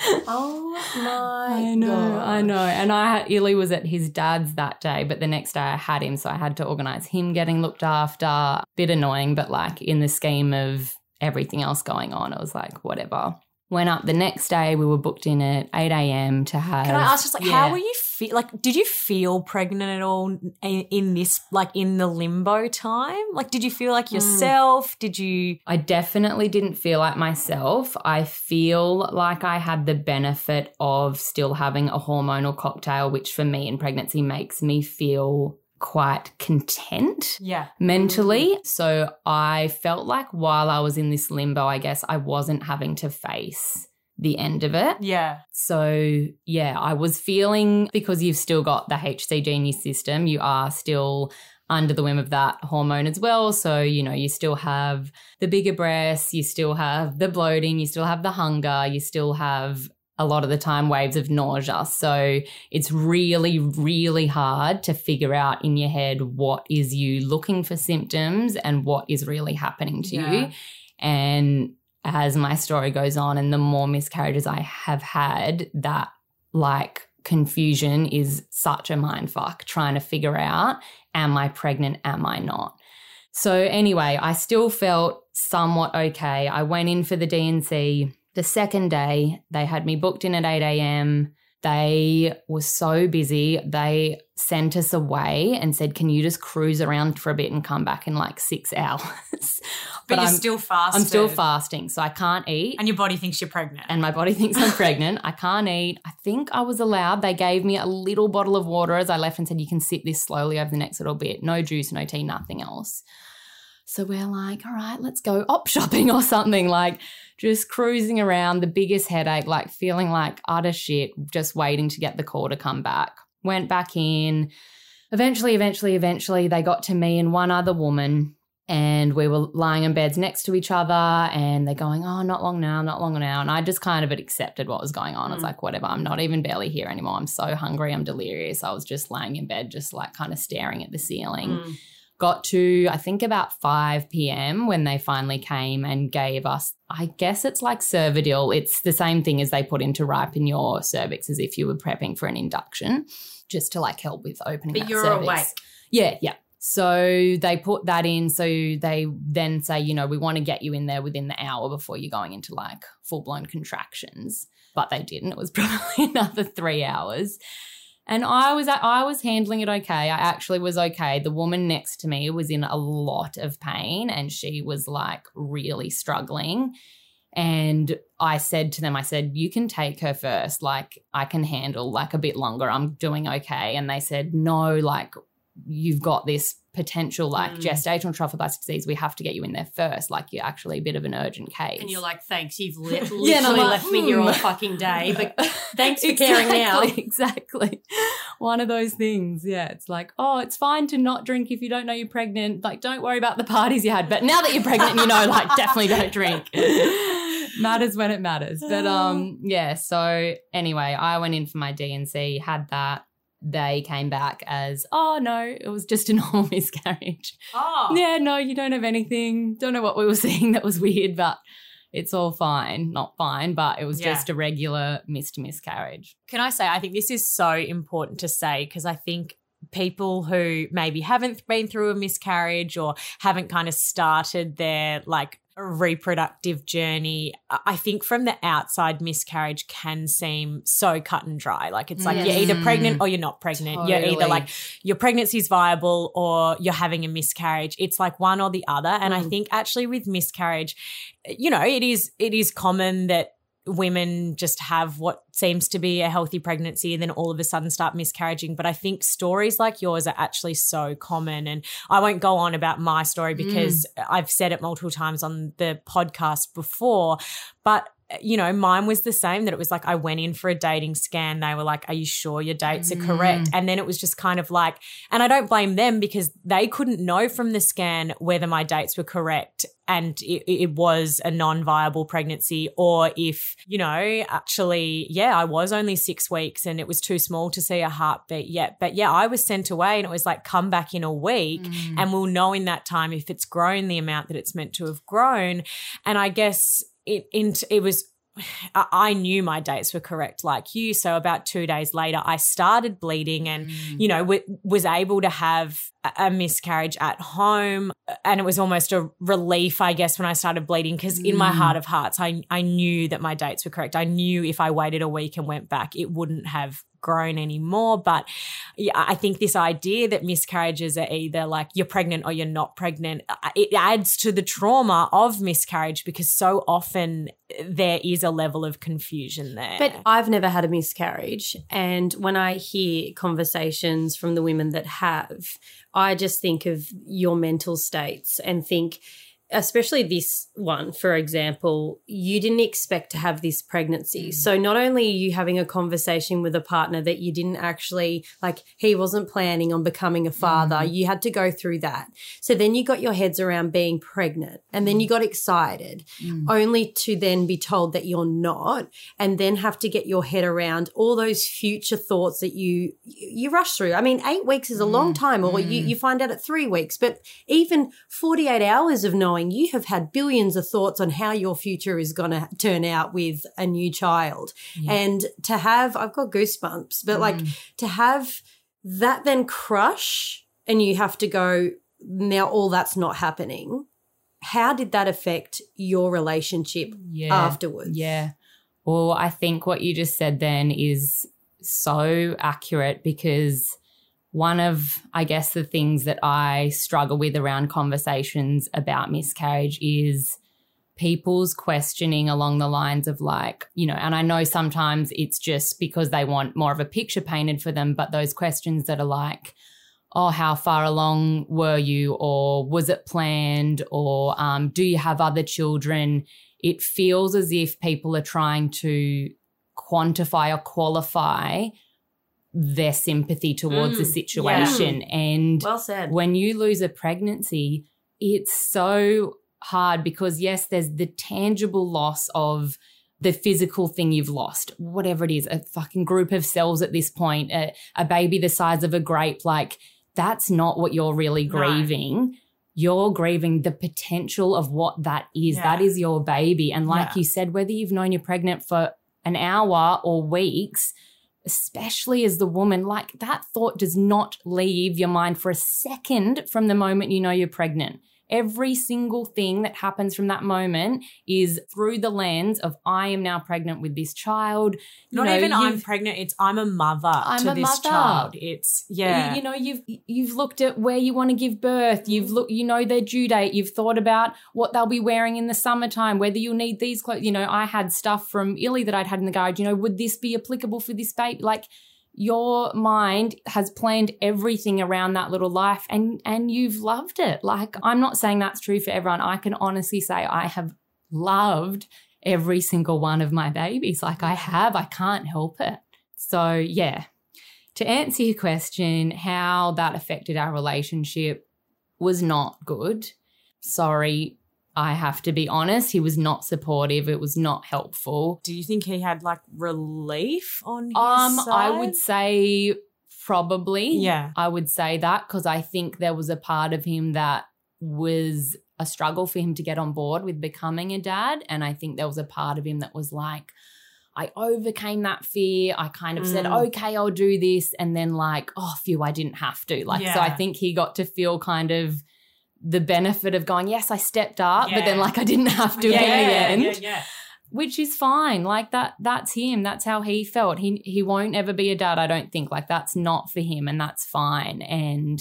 S1: Oh my
S3: I know,
S1: God.
S3: I know. And I Illy was at his dad's that day, but the next day I had him, so I had to organize him getting looked after. Bit annoying, but like in the scheme of everything else going on, I was like whatever. Went up the next day. We were booked in at eight a.m. to have.
S2: Can I ask just like
S3: Yeah.
S2: how were you feel like did you feel pregnant at all in, in this like in the limbo time? Like did you feel like hmm. yourself? Did you
S3: I definitely didn't feel like myself. I feel like I had the benefit of still having a hormonal cocktail, which for me in pregnancy makes me feel quite content
S2: Yeah.
S3: mentally. Mm-hmm. So I felt like while I was in this limbo, I guess I wasn't having to face the end of it.
S2: Yeah.
S3: So, yeah, I was feeling because you've still got the HCG in your system, you are still under the whim of that hormone as well. So, you know, you still have the bigger breasts, you still have the bloating, you still have the hunger, you still have a lot of the time waves of nausea. So, it's really, really hard to figure out in your head what is you looking for symptoms and what is really happening to
S2: Yeah.
S3: you. And as my story goes on and the more miscarriages I have had, that like confusion is such a mind fuck trying to figure out am I pregnant, am I not? So, anyway, I still felt somewhat okay. I went in for the D&C. The second day, they had me booked in at 8 a.m. they were so busy. They sent us away and said, Can you just cruise around for a bit and come back in like six hours?
S2: But, you're
S3: I'm,
S2: still fasting.
S3: I'm still fasting, so I can't eat.
S2: And your body thinks you're pregnant.
S3: and my body thinks I'm pregnant. I can't eat. I think I was allowed. They gave me a little bottle of water as I left and said, You can sip this slowly over the next little bit. No juice, no tea, nothing else. So we're like, All right, let's go op shopping or something. Like, just cruising around, the biggest headache, like feeling like utter shit, just waiting to get the call to come back. Went back in. Eventually, eventually, eventually, they got to me and one other woman and we were lying in beds next to each other and they're going oh not long now not long now and i just kind of accepted what was going on it's
S1: Mm.
S3: like whatever i'm not even barely here anymore i'm so hungry i'm delirious i was just laying in bed just like kind of staring at the ceiling
S1: Mm.
S3: Got to i think about 5 p.m when they finally came and gave us i guess it's like cervidil it's the same thing as they put in to ripen your cervix as if you were prepping for an induction just to like help with opening
S1: But you're
S3: cervix.
S1: awake.
S3: Yeah, yeah. So they put that in. So they then say, you know, we want to get you in there within the hour before you're going into like full blown contractions. But they didn't. It was probably another three hours. And I was I was handling it okay. I actually was okay. The woman next to me was in a lot of pain and she was like really struggling. And I said to them, I said, you can take her first. Like, I can handle like a bit longer. I'm doing okay. And they said, no, like, you've got this potential like
S1: Mm.
S3: gestational trophoblastic disease. We have to get you in there first. Like, you're actually a bit of an urgent case.
S1: And you're like, thanks, you've li- literally
S3: Yeah, like,
S1: left me here all
S3: hmm.
S1: fucking day. But thanks for caring now.
S3: Exactly, Exactly. One of those things. Yeah. It's like, oh, it's fine to not drink if you don't know you're pregnant. Like, don't worry about the parties you had. But now that you're pregnant, you know, like, definitely don't drink. matters when it matters. But um, yeah. So anyway, I went in for my D&C, had that. They came back as, oh no, it was just a normal miscarriage.
S2: oh.
S3: Yeah, no, you don't have anything. Don't know what we were seeing that was weird, but it's all fine. Not fine, but it was
S2: Yeah.
S3: just a regular missed miscarriage.
S2: Can I say, I think this is so important to say because I think people who maybe haven't been through a miscarriage or haven't kind of started their like reproductive journey, I I think from the outside, miscarriage can seem so cut and dry. Like it's like
S1: Yes.
S2: you're either
S3: Mm.
S2: pregnant or you're not pregnant. You're either like your pregnancy's viable or you're having a miscarriage. It's like one or the other. And I
S1: Mm.
S2: think actually with miscarriage, you know, it is it is common that women just have what seems to be a healthy pregnancy and then all of a sudden start miscarriaging. But I think stories like yours are actually so common. And I won't go on about my story because mm. I've said it multiple times on the podcast before. But you know, mine was the same that it was like I went in for a dating scan. They were like, Are you sure your dates are correct? And then it was just kind of like, and I don't blame them because they couldn't know from the scan whether my dates were correct and it, it was a non viable pregnancy or if, you know, actually, yeah, I was only six weeks and it was too small to see a heartbeat yet. But yeah, I was sent away and it was like, come back in a week
S3: Mm.
S2: and we'll know in that time if it's grown the amount that it's meant to have grown. And I guess it, it, it was I knew my dates were correct, like you. So about two days later, I started bleeding, and
S3: Mm.
S2: you know w- was able to have a- miscarriage at home, and it was almost a relief, I guess, when I started bleeding because in my
S3: Mm.
S2: heart of hearts, I I knew that my dates were correct. I knew if I waited a week and went back, it wouldn't have grown anymore. But yeah, I think this idea that miscarriages are either like you're pregnant or you're not pregnant, uh, it adds to the trauma of miscarriage because so often there is a level of confusion there.
S1: But I've never had a miscarriage. And when I hear conversations from the women that have, I just think of your mental states and think, especially this one, for example, you didn't expect to have this pregnancy. Mm. So not only are you having a conversation with a partner that you didn't actually, like, he wasn't planning on becoming a father, mm. you had to go through that. So then you got your heads around being pregnant and then mm. you got excited
S3: Mm.
S1: only to then be told that you're not and then have to get your head around all those future thoughts that you you rush through i mean eight weeks is a long time or you, you find out at three weeks but even 48 hours of knowing you have had billions of thoughts on how your future is going to turn out with a new child and to have i've got goosebumps but like mm. to have that then crush and you have to go now all that's not happening how did that affect your relationship
S3: Yeah.
S1: afterwards?
S3: Yeah. Well, I think what you just said then is so accurate because one of, I guess, the things that I struggle with around conversations about miscarriage is people's questioning along the lines of like, you know, and I know sometimes it's just because they want more of a picture painted for them, but those questions that are like, oh, how far along were you? Or was it planned? Or um, do you have other children? It feels as if people are trying to quantify or qualify their sympathy towards
S1: Mm,
S3: the situation. And
S1: Well said.
S3: when you lose a pregnancy, it's so hard because, yes, there's the tangible loss of the physical thing you've lost, whatever it is, a fucking group of cells at this point, a, a baby the size of a grape. Like, that's not what you're really
S2: No.
S3: grieving. You're grieving the potential of what that is.
S2: Yeah.
S3: That is your baby. And like
S2: Yeah.
S3: you said, whether you've known you're pregnant for an hour or weeks, especially as the woman, like that thought does not leave your mind for a second from the moment you know you're pregnant. Every single thing that happens from that moment is through the lens of I am now pregnant with this child. You
S2: Not
S3: know,
S2: even I'm pregnant. It's I'm a mother
S3: I'm
S2: to
S3: a
S2: this
S3: mother.
S2: child. It's yeah.
S3: You know, you've you've looked at where you want to give birth. You've looked, you know, their due date. You've thought about what they'll be wearing in the summertime, whether you'll need these clothes. You know, I had stuff from Illy that I'd had in the garage. You know, would this be applicable for this baby? Like your mind has planned everything around that little life and and you've loved it. Like I'm not saying that's true for everyone. I can honestly say I have loved every single one of my babies. Like I have, I can't help it. So, yeah. To answer your question, how that affected our relationship was not good. Sorry, I have to be honest. He was not supportive. It was not helpful.
S2: Do you think he had like relief on his
S3: Um,
S2: side?
S3: I would say probably.
S2: Yeah.
S3: I would say that because I think there was a part of him that was a struggle for him to get on board with becoming a dad. And I think there was a part of him that was like, I overcame that fear. I kind of said,
S2: Mm.
S3: okay, I'll do this. And then, like, oh, phew, I didn't have to. Like, so I think he got to feel kind of the benefit of going, yes, I stepped up, but then, like, I didn't have to
S2: yeah,
S3: in the
S2: yeah,
S3: end
S2: yeah, yeah.
S3: which is fine. Like that that's him. That's how he felt. He he won't ever be a dad, I don't think. Like that's not for him and that's fine. And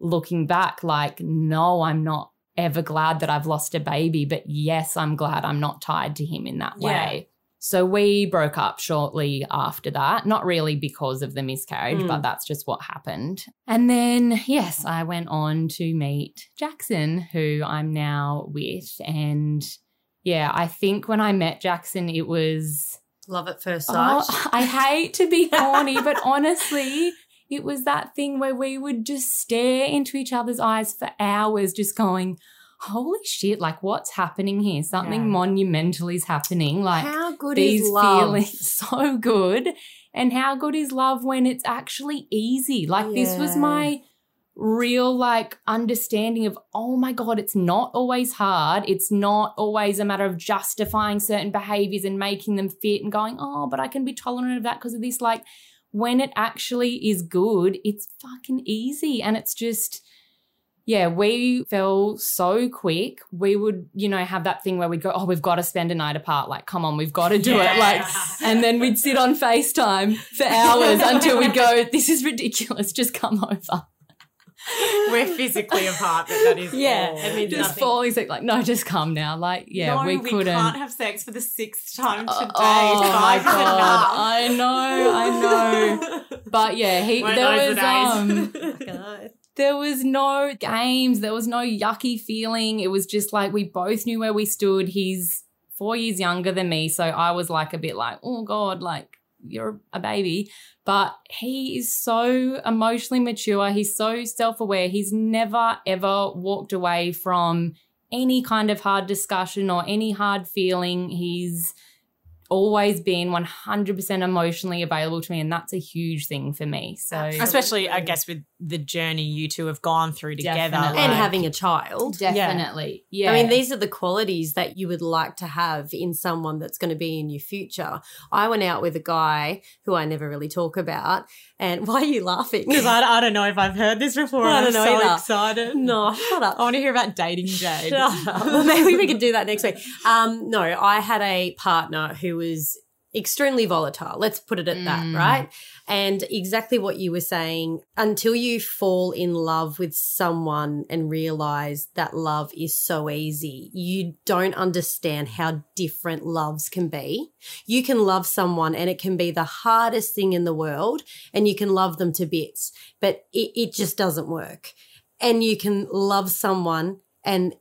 S3: looking back like no, I'm not ever glad that I've lost a baby, but yes, I'm glad I'm not tied to him in that
S2: Yeah.
S3: way. So we broke up shortly after that, not really because of the miscarriage,
S2: Mm.
S3: but that's just what happened. And then, yes, I went on to meet Jackson, who I'm now with. And yeah, I think when I met Jackson, it was.
S1: Love at first sight.
S3: Oh, I hate to be corny, but honestly, it was that thing where we would just stare into each other's eyes for hours, just going, Holy shit, like what's happening here? Something
S2: Yeah.
S3: monumental is happening. Like
S1: How good
S3: these
S1: is love?
S3: feelings so good. And how good is love when it's actually easy? Like this was my real like understanding of oh my god it's not always hard it's not always a matter of justifying certain behaviors and making them fit and going oh but i can be tolerant of that because of this like when it actually is good it's fucking easy and it's just yeah, we fell so quick. We would, you know, have that thing where we'd go, oh, we've got to spend a night apart. Like, come on, we've got to do it. Like, and then we'd sit on FaceTime for hours until we'd go, this is ridiculous. Just come over.
S2: We're physically apart, but that is
S3: Yeah,
S2: all.
S1: I mean,
S3: Just
S1: nothing.
S3: falling sick. Like, no, just come now. Like, yeah,
S2: no,
S3: we
S2: we
S3: couldn't.
S2: can't have sex for the sixth time
S3: Uh,
S2: today.
S3: oh my god! I know, I know. But yeah, he
S2: Weren't
S3: there was um?
S1: God.
S3: There was no games, there was no yucky feeling. It was just like we both knew where we stood. He's four years younger than me, so I was like a bit like, oh god, like you're a baby. But he is so emotionally mature. He's so self aware. He's never ever walked away from any kind of hard discussion or any hard feeling. He's always been 100% emotionally available to me and that's a huge thing for me so
S2: Especially, I guess, with the journey you two have gone through together.
S3: Definitely.
S1: and having a child.
S3: definitely yeah,
S1: I mean, these are the qualities that you would like to have in someone that's going to be in your future. I went out with a guy who I never really talk about. And why are you laughing?
S2: Because I, I don't know if I've heard this before.
S1: I
S2: and
S1: don't
S2: I'm
S1: know
S2: so
S1: either.
S2: excited.
S1: no, shut up.
S2: I want to hear about dating Jade.
S1: Shut up. Well, Maybe we could do that next week. Um, no, I had a partner who was extremely volatile. Let's put it at that,
S3: Mm.
S1: right? And exactly what you were saying, until you fall in love with someone and realize that love is so easy, you don't understand how different loves can be. You can love someone and it can be the hardest thing in the world and you can love them to bits, but it, it just doesn't work. And you can love someone and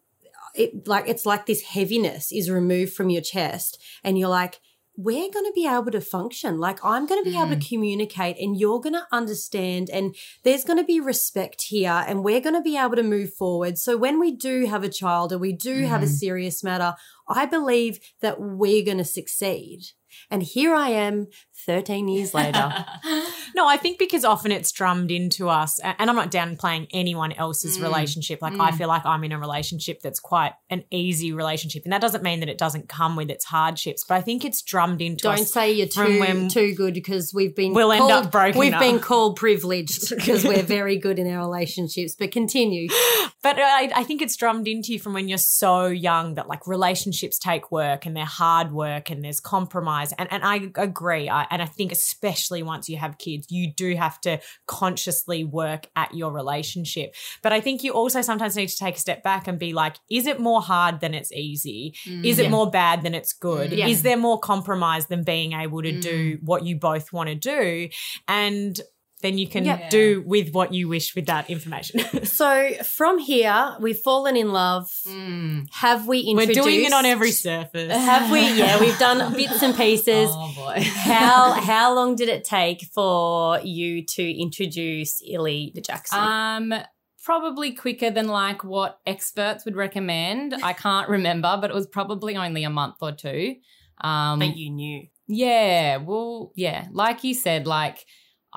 S1: it like it's like this heaviness is removed from your chest and you're like we're going to be able to function. Like i'm going to be able to mm. communicate and you're going to understand and there's going to be respect here and we're going to be able to move forward. So when we do have a child or we do have a mm-hmm. serious matter i believe that we're going to succeed and here i am 13 years later
S2: No, I think because often it's drummed into us, and I'm not downplaying anyone else's
S3: Mm.
S2: relationship. Like, I feel like I'm in a relationship that's quite an easy relationship. And that doesn't mean that it doesn't come with its hardships, but I think it's drummed into us.
S1: Don't say you're too
S2: when-
S1: too good because we've been
S2: We'll end up broken
S1: We've
S2: up.
S1: been called privileged because we're very good in our relationships. But continue.
S2: But I, I think it's drummed into you from when you're so young that like relationships take work and they're hard work and there's compromise. And and I agree. I, and I think especially once you have kids, you do have to consciously work at your relationship. But I think you also sometimes need to take a step back and be like, is it more hard than it's easy? Mm. Is it
S1: Yeah.
S2: more bad than it's good? Mm.
S1: Yeah.
S2: Is there more compromise than being able to do mm. what you both want to do? And then you can
S1: Yeah.
S2: do with what you wish with that information.
S1: So from here, we've fallen in love.
S3: Mm.
S1: Have we introduced?
S2: We're doing it on every surface.
S1: Have we? Yeah, we've done bits and pieces.
S3: Oh boy.
S1: How how long did it take for you to introduce Illy the Jackson?
S3: Um, probably quicker than like what experts would recommend. I can't remember, but it was probably only a month or two. Um,
S1: but you knew.
S3: yeah, well, yeah, like you said, like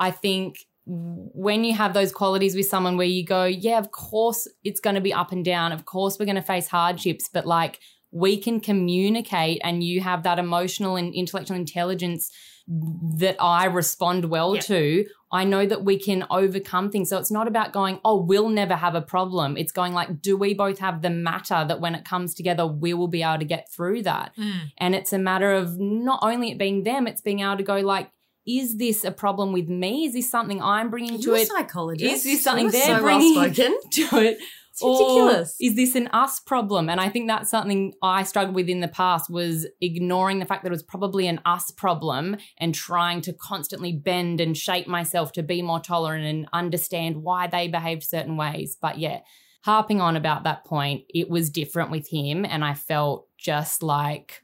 S3: I think when you have those qualities with someone where you go, yeah, of course it's going to be up and down. Of course we're going to face hardships, but like we can communicate and you have that emotional and intellectual intelligence that I respond well
S1: Yeah.
S3: to, I know that we can overcome things. So it's not about going, oh, we'll never have a problem. It's going like, do we both have the matter that when it comes together, we will be able to get through that? Mm. And it's a matter of not only it being them, it's being able to go like, is this a problem with me? Is this something I'm bringing to
S1: You're a
S3: it?
S1: psychologist.
S3: Is this something
S1: You're
S3: they're
S1: so
S3: bringing
S1: well-spoken.
S3: to it?
S1: It's ridiculous.
S3: Or is this an us problem? And I think that's something I struggled with in the past was ignoring the fact that it was probably an us problem and trying to constantly bend and shape myself to be more tolerant and understand why they behaved certain ways. But yeah, harping on about that point, it was different with him. And I felt just like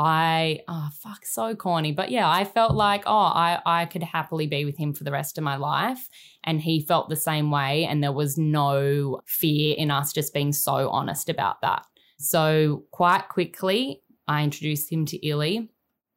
S3: I oh fuck so corny. But yeah I felt like oh I I could happily be with him for the rest of my life. And he felt the same way. And there was no fear in us just being so honest about that. So quite quickly I introduced him to Illy.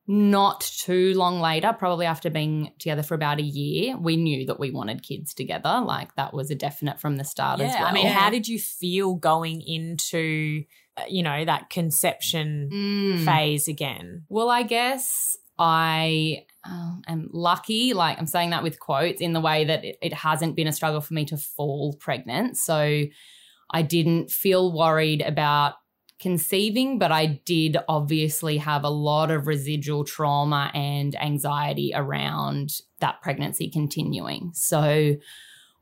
S3: Not too long later probably after being together for about a year we knew that we wanted kids together. Like that was a definite from the start as
S2: Yeah,
S3: well
S2: I mean, how did you feel going into, you know, that conception
S3: Mm.
S2: phase again?
S3: Well, I guess I uh, am lucky, like I'm saying that with quotes, in the way that it, it hasn't been a struggle for me to fall pregnant. So I didn't feel worried about conceiving, but I did obviously have a lot of residual trauma and anxiety around that pregnancy continuing. So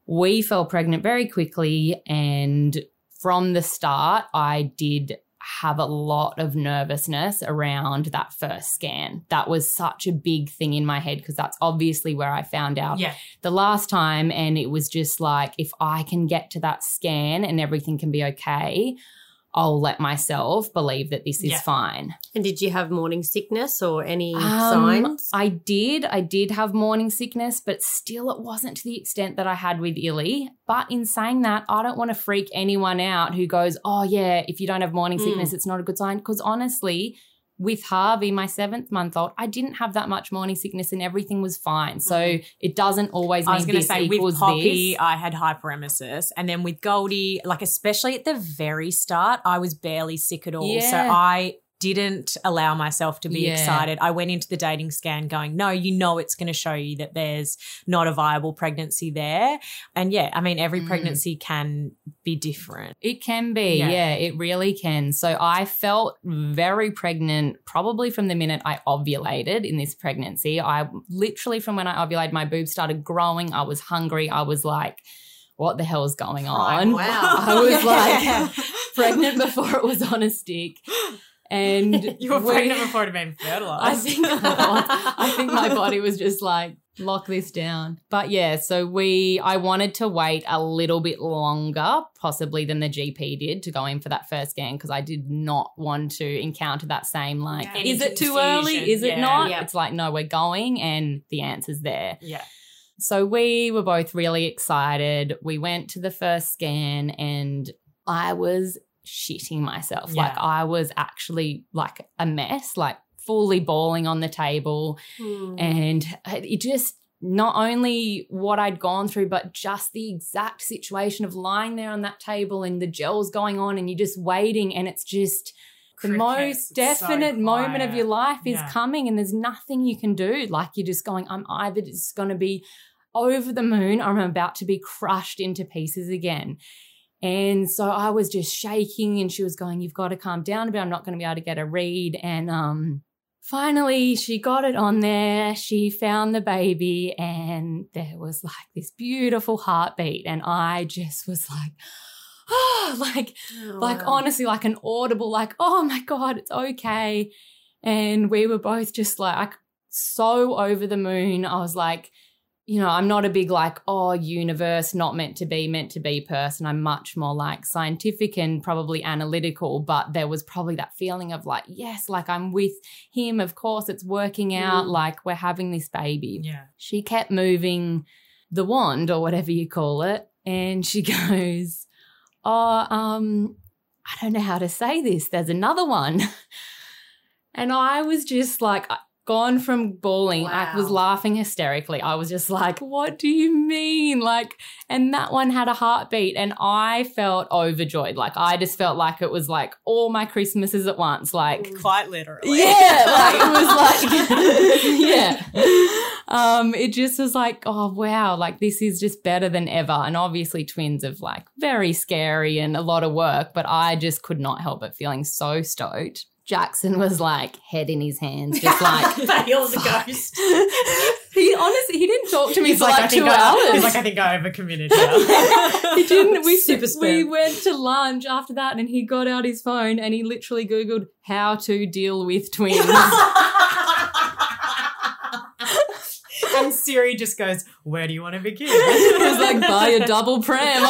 S3: we fell pregnant very quickly. And from the start, I did have a lot of nervousness around that first scan. That was such a big thing in my head because that's obviously where I found out
S2: Yeah.
S3: the last time. And it was just like, if I can get to that scan and everything can be okay, I'll let myself believe that this is
S2: Yeah.
S3: fine.
S1: And did you have morning sickness or any
S3: Um,
S1: signs?
S3: I did. I did have morning sickness, but still, it wasn't to the extent that I had with Illy. But in saying that, I don't want to freak anyone out who goes, oh, yeah, if you don't have morning
S1: Mm.
S3: sickness, it's not a good sign. Because honestly, with Harvey, my seventh month old, I didn't have that much morning sickness and everything was fine. So mm-hmm. it doesn't always mean
S2: I was going to say with Poppy,
S3: this.
S2: I had hyperemesis, and then with Goldie, like especially at the very start, I was barely sick at all. So I didn't allow myself to be
S3: Yeah.
S2: excited. I went into the dating scan going, no, you know, it's going to show you that there's not a viable pregnancy there. And yeah, I mean, every
S3: Mm.
S2: pregnancy can be different.
S3: It can be,
S2: Yeah.
S3: yeah. it really can. So I felt very pregnant probably from the minute I ovulated in this pregnancy. I literally, from when I ovulated, my boobs started growing. I was hungry. I was like, what the hell is going on?
S1: wow.
S3: I was like pregnant before it was on a stick. And
S2: you were
S3: we-
S2: pregnant before it had been
S3: I
S2: fertilized.
S3: think I think my body was just like lock this down. But yeah, so we I wanted to wait a little bit longer possibly than the GP did to go in for that first scan because I did not want to encounter that same like
S2: Yeah.
S3: is it too early? Is it not?
S1: Yeah.
S3: It's like no, we're going and the answer's there.
S2: yeah.
S3: So we were both really excited. We went to the first scan and I was shitting myself.
S2: Yeah.
S3: Like I was actually like a mess, like fully bawling on the table.
S1: Hmm.
S3: And it just not only what I'd gone through, but just the exact situation of lying there on that table and the gel's going on and you're just waiting and it's just the most
S2: It's so
S3: definite moment of your life is
S2: Yeah.
S3: coming and there's nothing you can do. Like you're just going, I'm either just going to be over the moon or I'm about to be crushed into pieces again. And so I was just shaking and she was going, You've got to calm down a bit. I'm not going to be able to get a read. And um finally she got it on there. She found the baby and there was like this beautiful heartbeat. And I just was like, oh, like
S1: Oh,
S3: like
S1: wow.
S3: honestly like an audible like oh my god it's okay and we were both just like so over the moon i was like you know i'm not a big like oh universe not meant to be meant to be person i'm much more like scientific and probably analytical but there was probably that feeling of like yes like i'm with him of course it's working out
S1: Mm.
S3: like we're having this baby
S2: Yeah.
S3: she kept moving the wand or whatever you call it and she goes oh um i don't know how to say this there's another one and i was just like gone from bawling i was laughing hysterically i was just like what do you mean like and that one had a heartbeat and i felt overjoyed like i just felt like it was like all my christmases at once like
S2: Quite literally.
S3: yeah, like it was like yeah. Um, it just was like, oh wow, like this is just better than ever. And obviously twins are like very scary and a lot of work, but I just could not help but feeling so stoked. Jackson was like head in his hands, just like
S1: Fail's a ghost.
S3: he honestly he didn't talk to me
S2: He's
S3: for
S2: like,
S3: like,
S2: I think
S3: two
S2: I,
S3: hours.
S2: he's like, I think I overcommitted here.
S3: he didn't. We
S1: Super
S3: we went to lunch after that, and he got out his phone and he literally googled how to deal with twins.
S2: and Siri just goes, Where do you want to begin?
S3: It was like buy a double pram.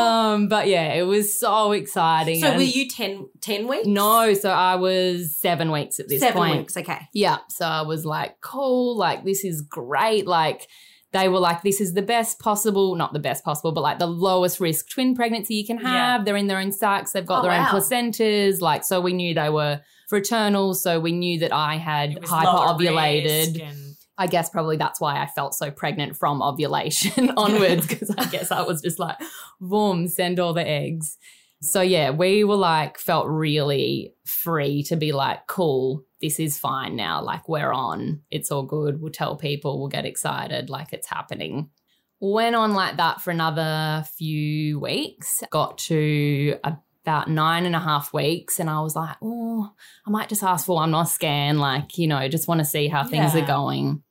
S3: Um, but yeah, it was so exciting.
S1: so
S3: and-
S1: were you 10, 10 weeks?
S3: no, so I was seven weeks at this
S1: Seven
S3: point.
S1: weeks, okay.
S3: Yeah, so I was like, cool, like this is great. Like they were like, this is the best possible, not the best possible, but like the lowest risk twin pregnancy you can
S2: Yeah.
S3: have. They're in their own sacs, they've got
S1: Oh,
S3: their
S1: wow.
S3: own placentas. Like, so we knew they were fraternal. So we knew that I had
S2: It was
S3: hyper ovulated. I guess probably that's why I felt so pregnant from ovulation onwards because I guess I was just like, boom, send all the eggs. So yeah, we were like, felt really free to be like, cool, this is fine now. Like, we're on. It's all good. We'll tell people, we'll get excited, like it's happening. Went on like that for another few weeks, got to about nine and a half weeks, and I was like, oh, I might just ask for one more scan, like, you know, just want to see how things
S2: Yeah.
S3: are going.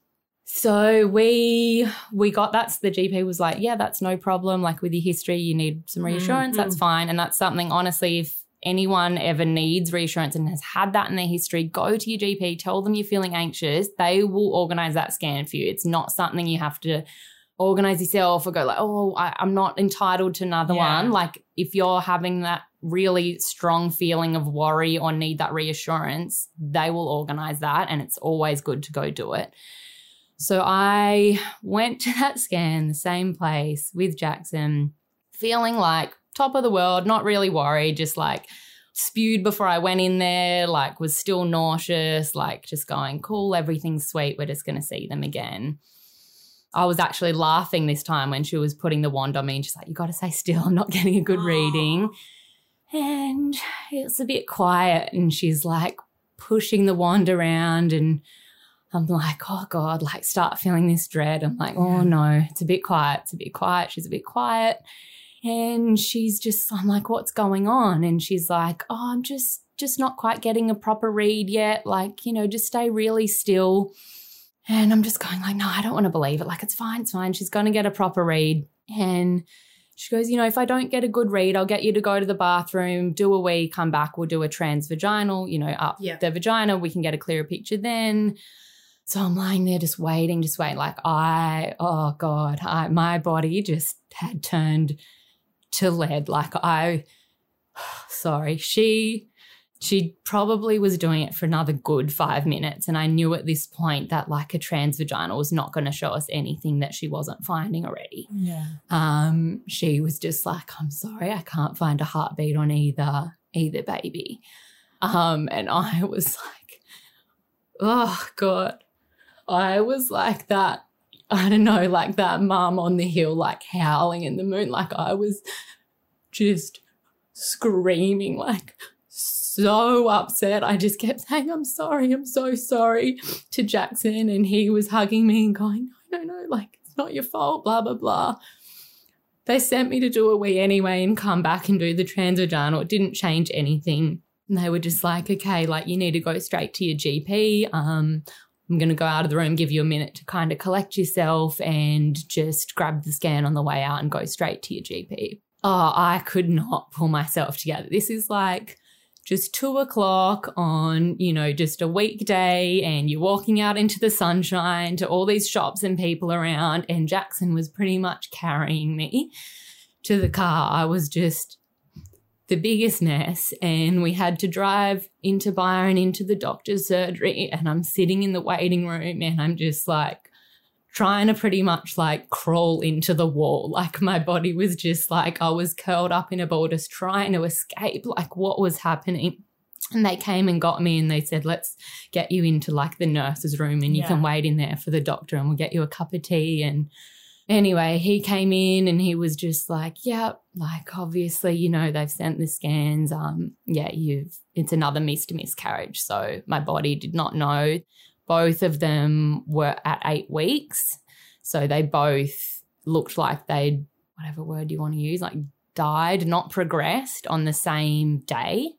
S3: So we we got that's the GP was like, yeah, that's no problem. Like with your history, you need some reassurance. That's mm-hmm. fine, and that's something. Honestly, if anyone ever needs reassurance and has had that in their history, go to your GP, tell them you're feeling anxious. They will organize that scan for you. It's not something you have to organize yourself or go like, oh, I, I'm not entitled to another
S2: Yeah.
S3: one. Like if you're having that really strong feeling of worry or need that reassurance, they will organize that, and it's always good to go do it. So I went to that scan, the same place with Jackson, feeling like top of the world, not really worried, just like spewed before I went in there, like was still nauseous, like just going, cool, everything's sweet, we're just gonna see them again. I was actually laughing this time when she was putting the wand on me and she's like, You gotta stay still, I'm not getting a good reading. And it's a bit quiet. And she's like pushing the wand around. And I'm like, oh God, like start feeling this dread. I'm like, oh no, it's a bit quiet. It's a bit quiet. She's a bit quiet. And she's just, I'm like, what's going on? And she's like, oh, I'm just, just not quite getting a proper read yet. Like, you know, just stay really still. And I'm just going like, no, I don't want to believe it. Like, it's fine, it's fine. She's going to get a proper read. And she goes, you know, if I don't get a good read, I'll get you to go to the bathroom, do a wee, come back, we'll do a transvaginal, you know, up
S1: Yeah.
S3: the vagina. We can get a clearer picture then. So I'm lying there just waiting, just waiting. Like I, oh God, I, my body just had turned to lead. Like I, sorry, she, she probably was doing it for another good five minutes. And I knew at this point that like a transvaginal was not going to show us anything that she wasn't finding already.
S2: Yeah.
S3: Um, she was just like, I'm sorry, I can't find a heartbeat on either, either baby. Um, and I was like, oh God. I was like that, I don't know, like that mum on the hill, like howling in the moon. Like I was just screaming, like so upset. I just kept saying, I'm sorry, I'm so sorry to Jackson. And he was hugging me and going, No, no, no, like it's not your fault, blah, blah, blah. They sent me to do a wee anyway and come back and do the transvaginal. It didn't change anything. And they were just like, okay, like you need to go straight to your GP. Um, I'm going to go out of the room, give you a minute to kind of collect yourself and just grab the scan on the way out and go straight to your GP. Oh, I could not pull myself together. This is like just two o'clock on, you know, just a weekday, and you're walking out into the sunshine to all these shops and people around. And Jackson was pretty much carrying me to the car. I was just the biggest mess. And we had to drive into Byron into the doctor's surgery. And I'm sitting in the waiting room and I'm just like trying to pretty much like crawl into the wall. Like my body was just like I was curled up in a ball, just trying to escape like what was happening. And they came and got me and they said, let's get you into like the nurse's room and you
S2: Yeah.
S3: can wait in there for the doctor and we'll get you a cup of tea. And anyway, he came in and he was just like, yeah, like obviously, you know, they've sent the scans. Um, yeah, you've, it's another missed miscarriage. So my body did not know. Both of them were at eight weeks. So they both looked like they'd, whatever word you want to use, like died, not progressed on the same day.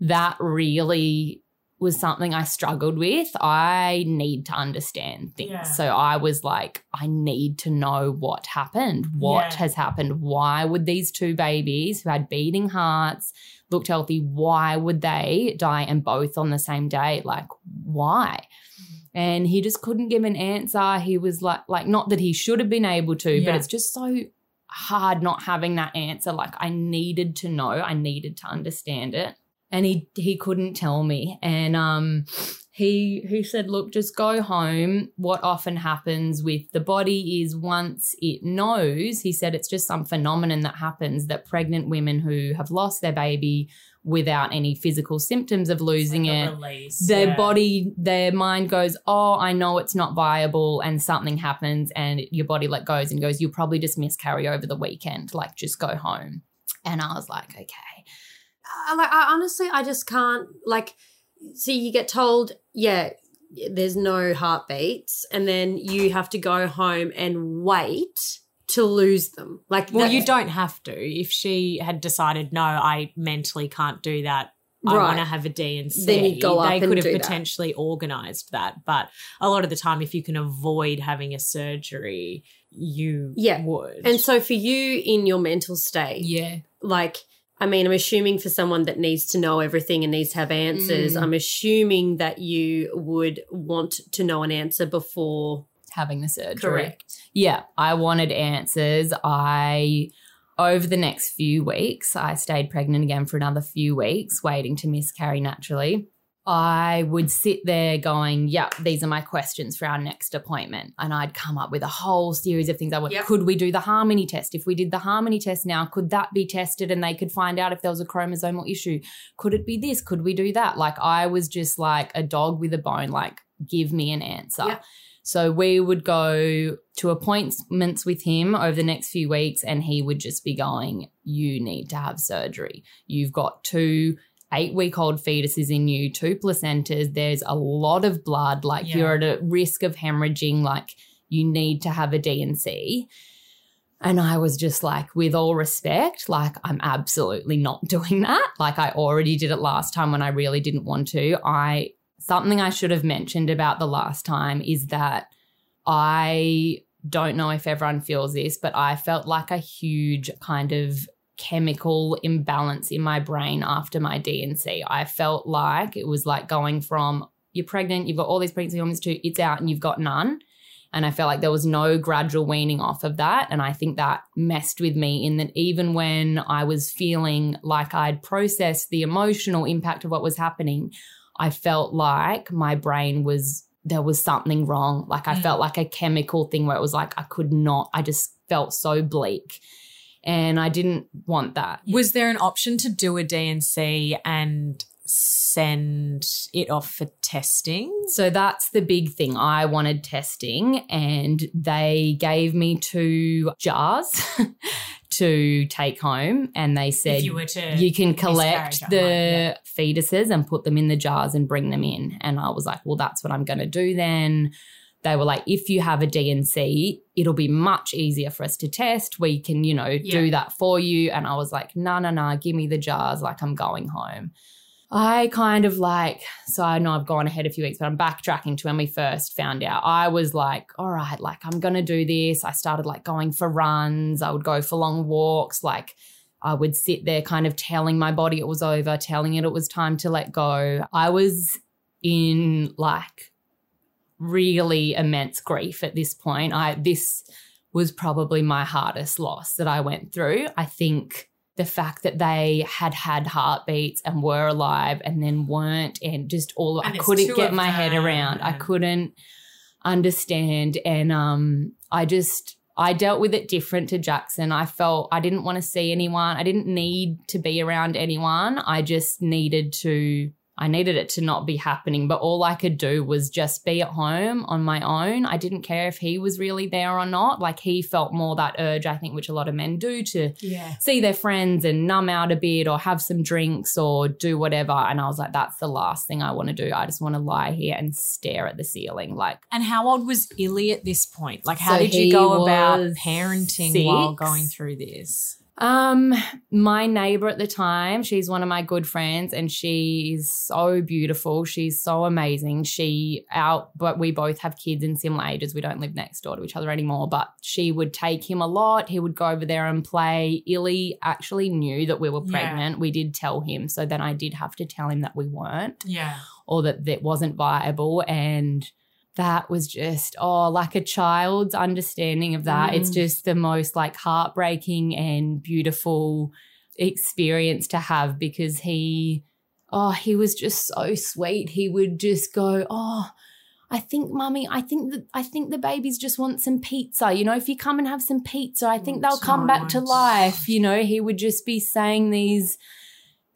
S3: That really was something I struggled with. I need to understand things.
S2: Yeah.
S3: So I was like, I need to know what happened. What
S2: Yeah.
S3: has happened? Why would these two babies who had beating hearts, looked healthy, why would they die and both on the same day? Like, why? Mm-hmm. And he just couldn't give an answer. He was like, like not that he should have been able to, but it's just so hard not having that answer. Like I needed to know, I needed to understand it. And he he couldn't tell me. And um he he said, look, just go home. What often happens with the body is once it knows, he said it's just some phenomenon that happens that pregnant women who have lost their baby without any physical symptoms of losing it their
S2: yeah.
S3: body, their mind goes, Oh, I know it's not viable, and something happens, and your body let goes and goes, You'll probably just miscarry over the weekend. Like, just go home. And I was like, Okay.
S1: I, like, I honestly, I just can't like. See, you get told, yeah, there's no heartbeats, and then you have to go home and wait to lose them. Like,
S2: Well, you don't have to. If she had decided, no, I mentally can't do that. I
S1: Right.
S2: want to have a D&C.
S1: Then you'd go up
S2: they could have
S1: do that.
S2: potentially organised that. But a lot of the time, if you can avoid having a surgery, you
S1: Yeah.
S2: would.
S1: And so, for you in your mental state,
S3: Yeah.
S1: like I mean, I'm assuming for someone that needs to know everything and needs to have answers,
S3: Mm.
S1: I'm assuming that you would want to know an answer before.
S3: Having the surgery.
S1: Correct.
S3: Yeah. I wanted answers. I, over the next few weeks, I stayed pregnant again for another few weeks, waiting to miscarry naturally. I would sit there going, Yep, these are my questions for our next appointment. And I'd come up with a whole series of things. I went,
S1: Yep.
S3: Could we do the harmony test? If we did the harmony test now, could that be tested and they could find out if there was a chromosomal issue? Could it be this? Could we do that? Like, I was just like a dog with a bone, like, give me an answer.
S1: Yep.
S3: So we would go to appointments with him over the next few weeks, and he would just be going, You need to have surgery. You've got two eight week old fetuses in you, two placentas. There's a lot of blood. Like
S2: Yeah.
S3: you're at a risk of hemorrhaging. Like you need to have a D&C. And I was just like, with all respect, like, I'm absolutely not doing that. Like, I already did it last time when I really didn't want to. I, something I should have mentioned about the last time is that I don't know if everyone feels this, but I felt like a huge kind of chemical imbalance in my brain after my D&C. I felt like it was like going from you're pregnant, you've got all these pregnancy hormones to it's out and you've got none. And I felt like there was no gradual weaning off of that. And I think that messed with me in that even when I was feeling like I'd processed the emotional impact of what was happening, I felt like my brain was, there was something wrong. Like I
S2: Mm.
S3: felt like a chemical thing where it was like I could not, I just felt so bleak. And I didn't want that.
S2: Was there an option to do a D&C and send it off for testing?
S3: So that's the big thing. I wanted testing, and they gave me two jars to take home, and they said
S2: to,
S3: you can collect the
S2: home,
S3: fetuses and put them in the jars and bring them in. And I was like, well, that's what I'm going to do then. They were like, if you have a D&C, it'll be much easier for us to test. We can, you know, do that for you. And I was like, no, no, no, give me the jars. Like, I'm going home. I kind of like, so I know I've gone ahead a few weeks, but I'm backtracking to when we first found out. I was like, all right, like I'm going to do this. I started like going for runs. I would go for long walks. Like I would sit there kind of telling my body it was over, telling it it was time to let go. I was in like really immense grief at this point. I, this was probably my hardest loss that I went through. I think the fact that they had had heartbeats and were alive and then weren't and just all
S2: And
S3: I couldn't get my head around. I couldn't understand and um I just I dealt with it different to Jackson. I felt I didn't want to see anyone. I didn't need to be around anyone. I just needed to I needed it to not be happening, but all I could do was just be at home on my own. I didn't care if he was really there or not. Like he felt more that urge, I think, which a lot of men do to
S2: Yeah.
S3: see their friends and numb out a bit or have some drinks or do whatever. And I was like, that's the last thing I want to do. I just want to lie here and stare at the ceiling. Like,
S2: And how old was Illy at this point? Like, how
S3: So
S2: did you go about parenting while going through this?
S3: Um, my neighbor at the time, she's one of my good friends and she's so beautiful. She's so amazing. She out, but we both have kids in similar ages. We don't live next door to each other anymore, but she would take him a lot. He would go over there and play. Illy actually knew that we were
S2: Yeah.
S3: pregnant. We did tell him. So then I did have to tell him that we weren't
S2: Yeah.
S3: or that that wasn't viable. And that was just, oh, like a child's understanding of that. It's
S2: Mm.
S3: just the most like heartbreaking and beautiful experience to have because he, oh, he was just so sweet. He would just go, oh, I think, mummy, I think that I think the babies just want some pizza. You know, if you come and have some pizza, I think they'll come back to life. You know, he would just be saying these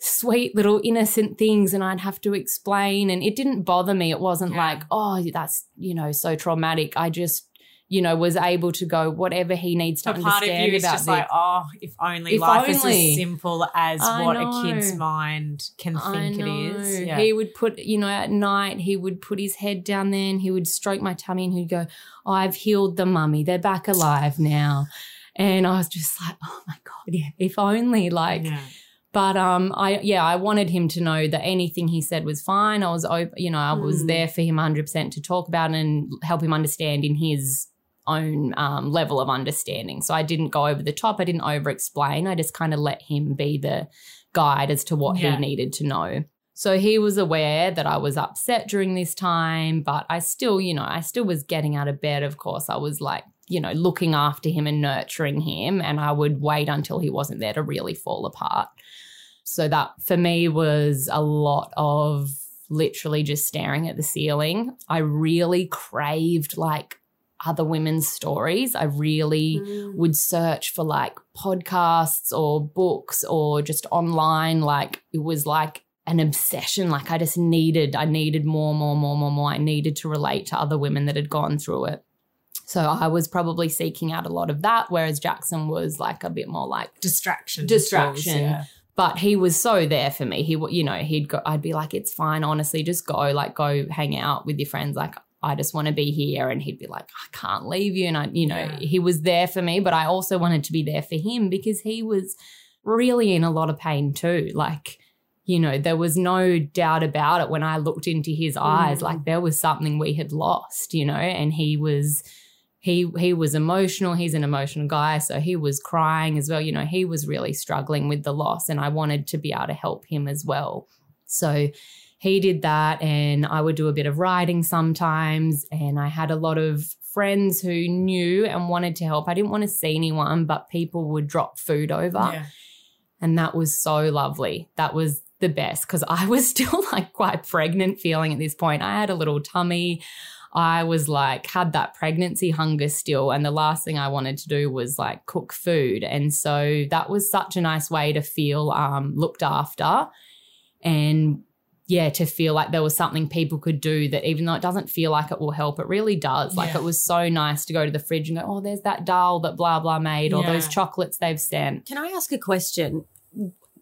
S3: sweet little innocent things and I'd have to explain and it didn't bother me. It wasn't
S2: Yeah.
S3: like, oh, that's, you know, so traumatic. I just, you know, was able to go whatever he needs to
S2: But part of
S3: understand
S2: you is just
S3: this.
S2: like, oh, if only
S3: If
S2: life is as simple as
S3: I
S2: what a kid's mind can think it is. Yeah.
S3: He would put, you know, at night, he would put his head down there and he would stroke my tummy and he'd go, oh, I've healed the mummy. They're back alive now. And I was just like, oh my God, yeah, if only like,
S2: yeah.
S3: But um, I yeah, I wanted him to know that anything he said was fine. I was open, you know, I was
S2: Mm.
S3: there for him 100 percent to talk about and help him understand in his own um, level of understanding. So I didn't go over the top. I didn't over explain. I just kind of let him be the guide as to what
S2: Yeah.
S3: he needed to know. So he was aware that I was upset during this time, but I still, you know, I still was getting out of bed. Of course, I was like, you know, looking after him and nurturing him, and I would wait until he wasn't there to really fall apart. So that for me was a lot of literally just staring at the ceiling. I really craved like other women's stories. I really mm. would search for like podcasts or books or just online. Like it was like an obsession. Like I just needed, I needed more, more, more, more, more. I needed to relate to other women that had gone through it. So I was probably seeking out a lot of that, whereas Jackson was like a bit more like
S2: Distraction.
S3: Distraction.
S2: tools, yeah.
S3: But he was so there for me. He, you know, he'd go, I'd be like, it's fine, honestly, just go, like, go hang out with your friends. Like, I just want to be here. And he'd be like, I can't leave you. And I, you know,
S2: Yeah.
S3: he was there for me, but I also wanted to be there for him because he was really in a lot of pain too. Like, you know, there was no doubt about it when I looked into his eyes,
S2: Mm.
S3: like there was something we had lost, you know, and he was he he was emotional he's an emotional guy so he was crying as well you know he was really struggling with the loss and i wanted to be able to help him as well so he did that and i would do a bit of writing sometimes and i had a lot of friends who knew and wanted to help i didn't want to see anyone but people would drop food over
S2: Yeah.
S3: and that was so lovely. That was the best because I was still like quite pregnant feeling at this point. I had a little tummy. I was like, had that pregnancy hunger still. And the last thing I wanted to do was like cook food. And so that was such a nice way to feel um, looked after. And yeah, to feel like there was something people could do that even though it doesn't feel like it will help, it really does. Like
S2: Yeah.
S3: it was so nice to go to the fridge and go, oh, there's that doll that blah, blah made, or those chocolates they've sent.
S1: Can I ask a question?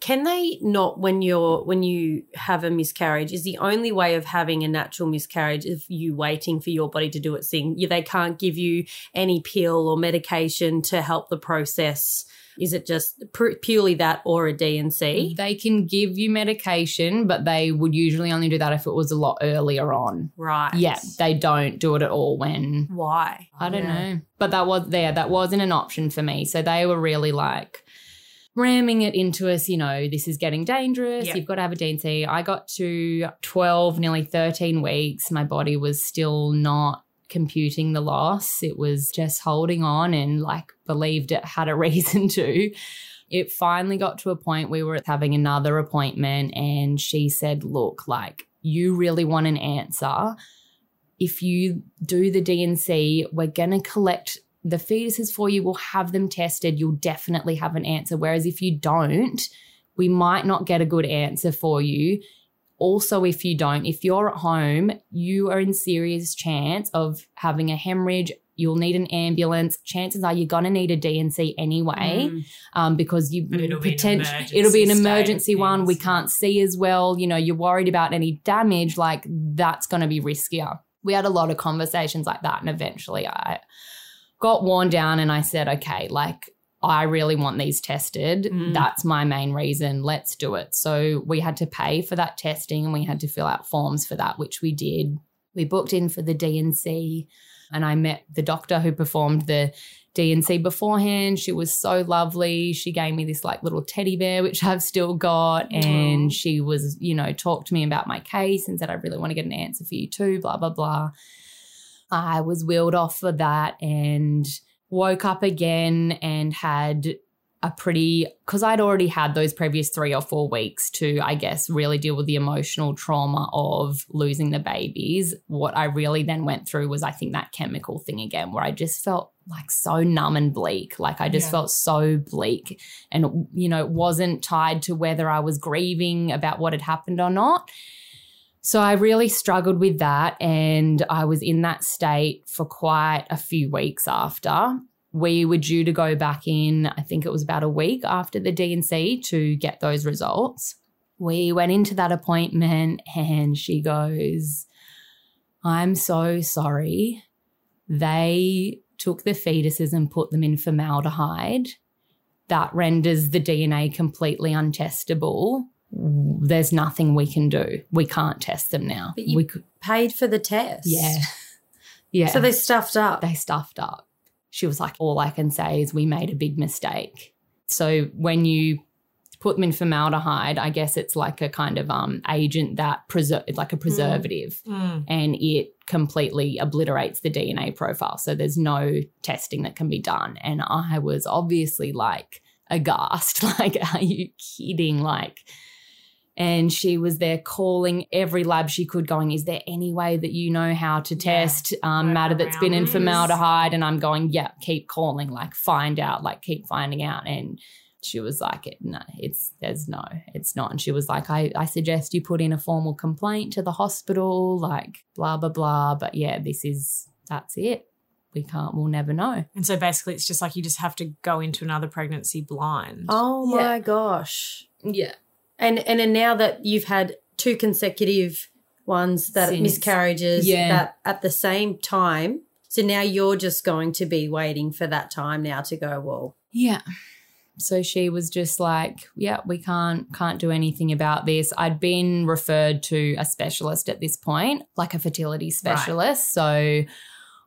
S1: Can they not when you're when you have a miscarriage? Is the only way of having a natural miscarriage if you waiting for your body to do its thing? They can't give you any pill or medication to help the process. Is it just purely that or a D&C?
S3: They can give you medication, but they would usually only do that if it was a lot earlier on.
S1: Right.
S3: Yeah, they don't do it at all when
S1: Why?
S3: I don't
S2: Yeah.
S3: know. But that was there. That wasn't an option for me. So they were really like ramming it into us, you know, this is getting dangerous.
S2: Yeah.
S3: You've got to have a D&C. I got to 12, nearly 13 weeks. My body was still not computing the loss. It was just holding on and like believed it had a reason to. It finally got to a point we were having another appointment and she said, "Look, like you really want an answer if you do the D&C, we're going to collect the fetuses for you. We'll have them tested. You'll definitely have an answer. Whereas if you don't, we might not get a good answer for you. Also, if you don't, if you're at home, you are in serious chance of having a hemorrhage. You'll need an ambulance. Chances are you're going to need a D&C anyway
S1: Mm.
S3: um, because you
S2: it'll be an emergency
S3: it'll be an emergency one. We can't see as well. You know, you're worried about any damage. Like that's going to be riskier. We had a lot of conversations like that, and eventually I got worn down, and I said, okay, like I really want these tested.
S1: Mm.
S3: That's my main reason. Let's do it. So we had to pay for that testing, and we had to fill out forms for that, which we did. We booked in for the D&C and I met the doctor who performed the D&C beforehand. She was so lovely. She gave me this like little teddy bear, which I've still got. And she was, you know, talked to me about my case and said, I really want to get an answer for you too, blah, blah, blah. I was wheeled off for that and woke up again and had a pretty because I'd already had those previous three or four weeks to, I guess, really deal with the emotional trauma of losing the babies. What I really then went through was, I think, that chemical thing again, where I just felt like so numb and bleak. Like I just
S2: Yeah.
S3: felt so bleak. And, you know, it wasn't tied to whether I was grieving about what had happened or not. So I really struggled with that. And I was in that state for quite a few weeks after. We were due to go back in, I think it was about a week after the D&C to get those results. We went into that appointment and she goes, I'm so sorry. They took the fetuses and put them in formaldehyde. That renders the DNA completely untestable. There's nothing we can do. We can't test them now.
S1: But you-
S3: we could,
S1: Paid for the test.
S3: yeah, yeah.
S1: So they stuffed up.
S3: they stuffed up. She was like, all I can say is we made a big mistake. So when you put them in formaldehyde, I guess it's like a kind of um agent that preserve like a preservative
S2: Mm.
S3: and it completely obliterates the DNA profile. So there's no testing that can be done. And I was obviously like aghast. Like, are you kidding? Like, And she was there calling every lab she could, going, Is there any way that you know how to test um, matter that's been in formaldehyde? And I'm going, Yeah, keep calling, like find out, like keep finding out. And she was like, No, it's there's no, it's not. And she was like, I, I suggest you put in a formal complaint to the hospital, like blah, blah, blah. But yeah, this is, that's it. We can't, we'll never know.
S2: And so basically, it's just like you just have to go into another pregnancy blind.
S1: Oh
S3: Yeah.
S1: my gosh.
S3: Yeah.
S1: And and then now that you've had two consecutive ones that
S3: Since-
S1: miscarriages
S3: Yeah.
S1: that at the same time, so now you're just going to be waiting for that time now to go, well,
S3: Yeah. So she was just like, yeah, we can't can't do anything about this. I'd been referred to a specialist at this point, like a fertility specialist. So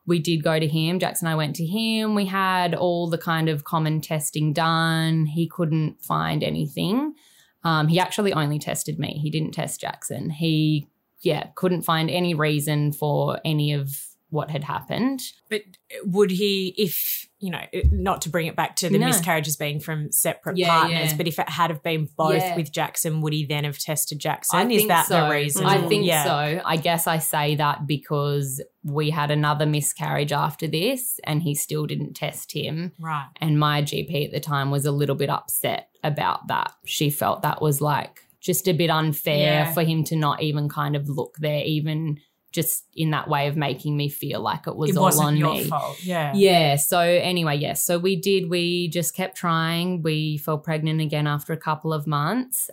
S3: we did go to him. Jackson and I went to him. We had all the kind of common testing done. He couldn't find anything. Um, he actually only tested me. He didn't test Jackson. He, yeah, couldn't find any reason for any of what had happened.
S2: But would he, if you know, not to bring it back to the
S3: No.
S2: miscarriages being from separate
S3: Yeah,
S2: partners,
S3: yeah.
S2: but if it had have been both
S3: Yeah.
S2: with Jackson, would he then have tested Jackson?
S3: I
S2: Is that
S3: so.
S2: the reason?
S3: I think so. I guess I say that because we had another miscarriage after this and he still didn't test him.
S2: Right.
S3: And my GP at the time was a little bit upset about that. She felt that was like just a bit unfair for him to not even kind of look there, even just in that way of making me feel like it was
S2: It
S3: all on
S2: your
S3: me.
S2: fault. Yeah.
S3: Yeah. So anyway, yes. So we did. We just kept trying. We fell pregnant again after a couple of months.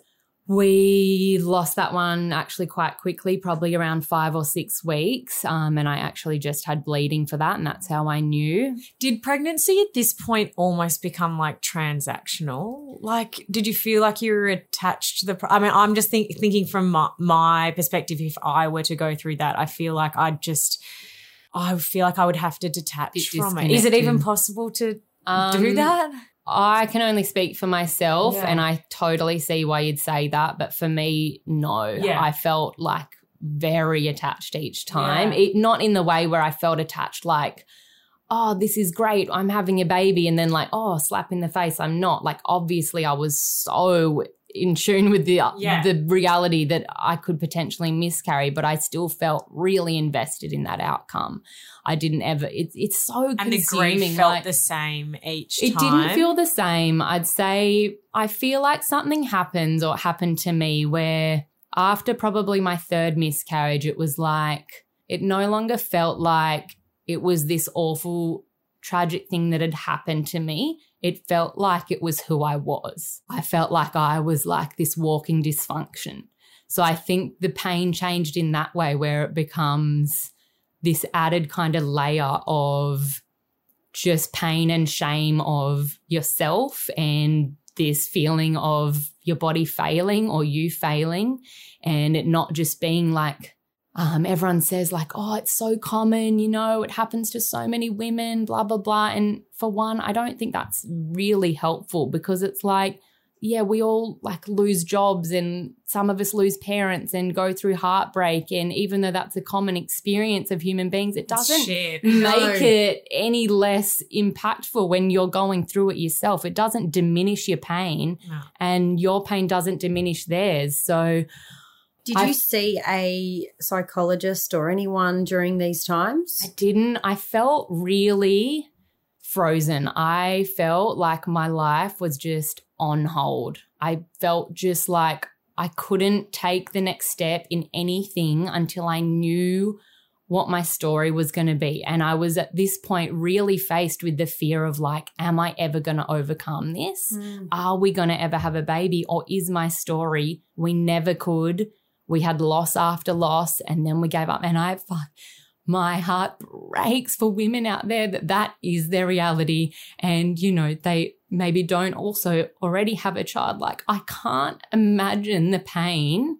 S3: We lost that one actually quite quickly, probably around five or six weeks. Um, and I actually just had bleeding for that, and that's how I knew.
S2: Did pregnancy at this point almost become like transactional? Like, did you feel like you were attached to the? Pro- I mean, I'm just think- thinking from my, my perspective. If I were to go through that, I feel like I'd just, I feel like I would have to detach from it. Is it even possible to do
S3: Um,
S2: that?
S3: I can only speak for myself,
S2: Yeah.
S3: and I totally see why you'd say that. But for me, no.
S2: Yeah.
S3: I felt like very attached each time.
S2: Yeah.
S3: It, not in the way where I felt attached, like, oh, this is great. I'm having a baby. And then, like, oh, slap in the face. I'm not. Like, obviously, I was so in tune with the uh,
S2: Yeah.
S3: the reality that I could potentially miscarry, but I still felt really invested in that outcome. I didn't ever. It's it's so
S2: And the
S3: consuming.
S2: grief felt
S3: like-
S2: the same each
S3: it
S2: time.
S3: didn't feel the same. I'd say I feel like something happens or happened to me where after probably my third miscarriage, it was like it no longer felt like it was this awful, tragic thing that had happened to me. It felt like it was who I was. I felt like I was like this walking dysfunction. So I think the pain changed in that way where it becomes this added kind of layer of just pain and shame of yourself and this feeling of your body failing or you failing and it not just being like um, everyone says like oh it's so common you know it happens to so many women blah blah blah. And for one i don't think that's really helpful because it's like yeah we all like lose jobs and some of us lose parents and go through heartbreak and even though that's a common experience of human beings it doesn't
S2: Shit.
S3: make
S1: No.
S3: it any less impactful when you're going through it yourself. It doesn't diminish your pain
S2: No.
S3: and your pain doesn't diminish theirs. So
S1: did
S3: I-
S1: you see a psychologist or anyone during these times?
S3: I didn't, I felt really frozen. I felt like my life was just on hold. I felt just like I couldn't take the next step in anything until I knew what my story was going to be. And I was at this point really faced with the fear of like, am I ever going to overcome this?
S1: Mm.
S3: are we going to ever have a baby or is my story we never could we had loss after loss and then we gave up and i my heart breaks for women out there that that is their reality. And you know they maybe don't also already have a child. Like i can't imagine the pain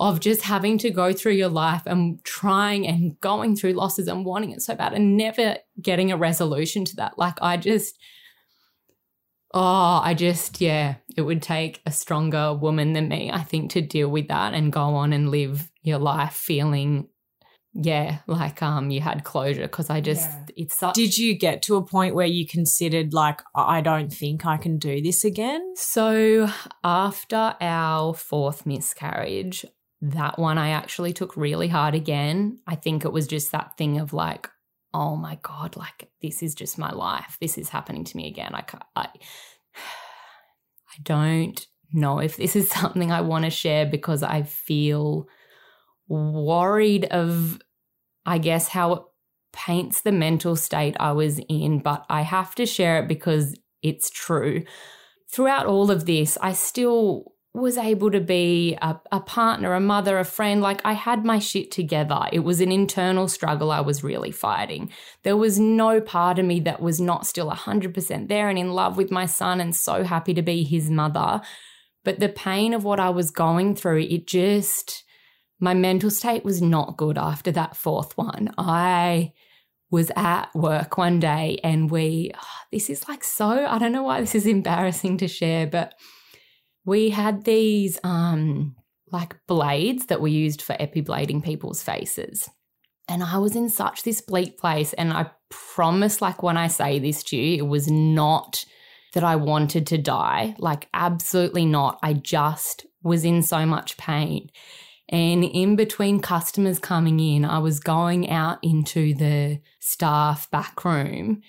S3: of just having to go through your life and trying and going through losses and wanting it so bad and never getting a resolution to that. Like i just Oh, I just, yeah, it would take a stronger woman than me, I think, to deal with that and go on and live your life feeling yeah, like um, you had closure because I just
S2: Yeah.
S3: it's such.
S2: Did you get to a point where you considered like I don't think I can do this again?
S3: So after our fourth miscarriage, that one I actually took really hard again. I think it was just that thing of like, oh my god, like this is just my life. This is happening to me again. I ca- I, I don't know if this is something I want to share because I feel worried of, I guess, how it paints the mental state I was in, but I have to share it because it's true. Throughout all of this, I still was able to be a, a partner, a mother, a friend. Like I had my shit together. It was an internal struggle I was really fighting. There was no part of me that was not still 100% there and in love with my son and so happy to be his mother. But the pain of what I was going through, it just, my mental state was not good after that fourth one. I was at work one day and we, this is like so, I don't know why this is embarrassing to share, but we had these um like blades that we used for epiblading people's faces. And I was in such this bleak place. And I promise, like, when I say this to you, it was not that I wanted to die. Like, absolutely not. I just was in so much pain. And in between customers coming in, I was going out into the staff back room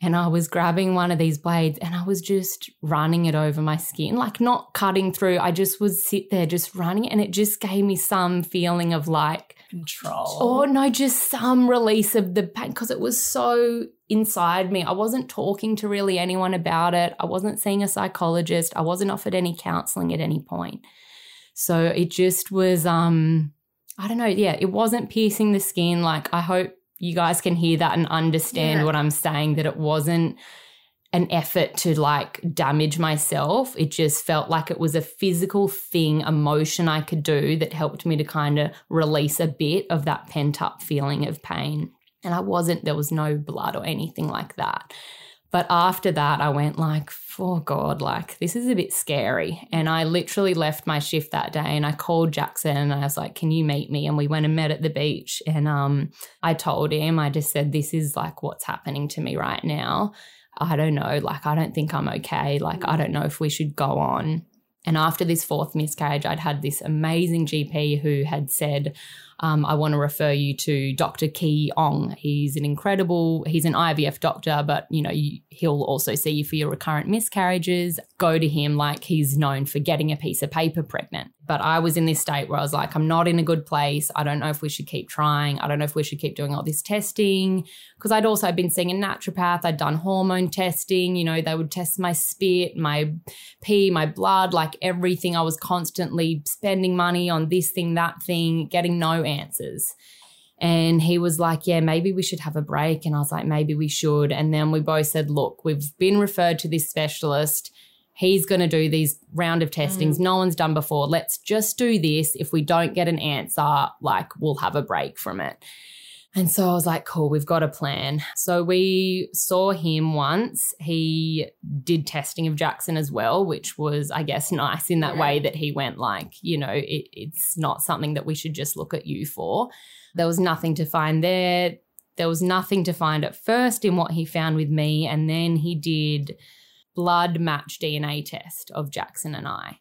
S3: and I was grabbing one of these blades and I was just running it over my skin, like not cutting through. I just would sit there just running it and it just gave me some feeling of like,
S2: Control.
S3: Or no, just some release of the pain because it was so inside me. I wasn't talking to really anyone about it. I wasn't seeing a psychologist. I wasn't offered any counseling at any point. So it just was um I don't know, yeah, it wasn't piercing the skin like I hope you guys can hear that and understand
S1: Yeah.
S3: what I'm saying that it wasn't an effort to like damage myself. It just felt like it was a physical thing, emotion I could do that helped me to kind of release a bit of that pent up feeling of pain. And I wasn't, there was no blood or anything like that. But after that, I went like, oh God, like this is a bit scary. And I literally left my shift that day and I called Jackson and I was like, can you meet me? And we went and met at the beach. And um, I told him, I just said, this is like what's happening to me right now. I don't know. Like, I don't think I'm okay. Like, I don't know if we should go on. And after this fourth miscarriage, I'd had this amazing GP who had said, um, I want to refer you to Dr. Ki Ong. He's an incredible, he's an IVF doctor, but you know, he'll also see you for your recurrent miscarriages. Go to him like he's known for getting a piece of paper pregnant. But I was in this state where I was like, I'm not in a good place. I don't know if we should keep trying. I don't know if we should keep doing all this testing. Because I'd also been seeing a naturopath. I'd done hormone testing. You know, they would test my spit, my pee, my blood, like everything. I was constantly spending money on this thing, that thing, getting no answers. And he was like, Yeah, maybe we should have a break. And I was like, Maybe we should. And then we both said, Look, we've been referred to this specialist. He's going to do these round of testings mm. no one's done before. Let's just do this. If we don't get an answer, like we'll have a break from it. And so I was like, cool, we've got a plan. So we saw him once. He did testing of Jackson as well, which was, I guess, nice in that
S1: Yeah.
S3: way that he went, like, you know, it, it's not something that we should just look at you for. There was nothing to find there. There was nothing to find at first in what he found with me. And then he did blood match DNA test of Jackson and I.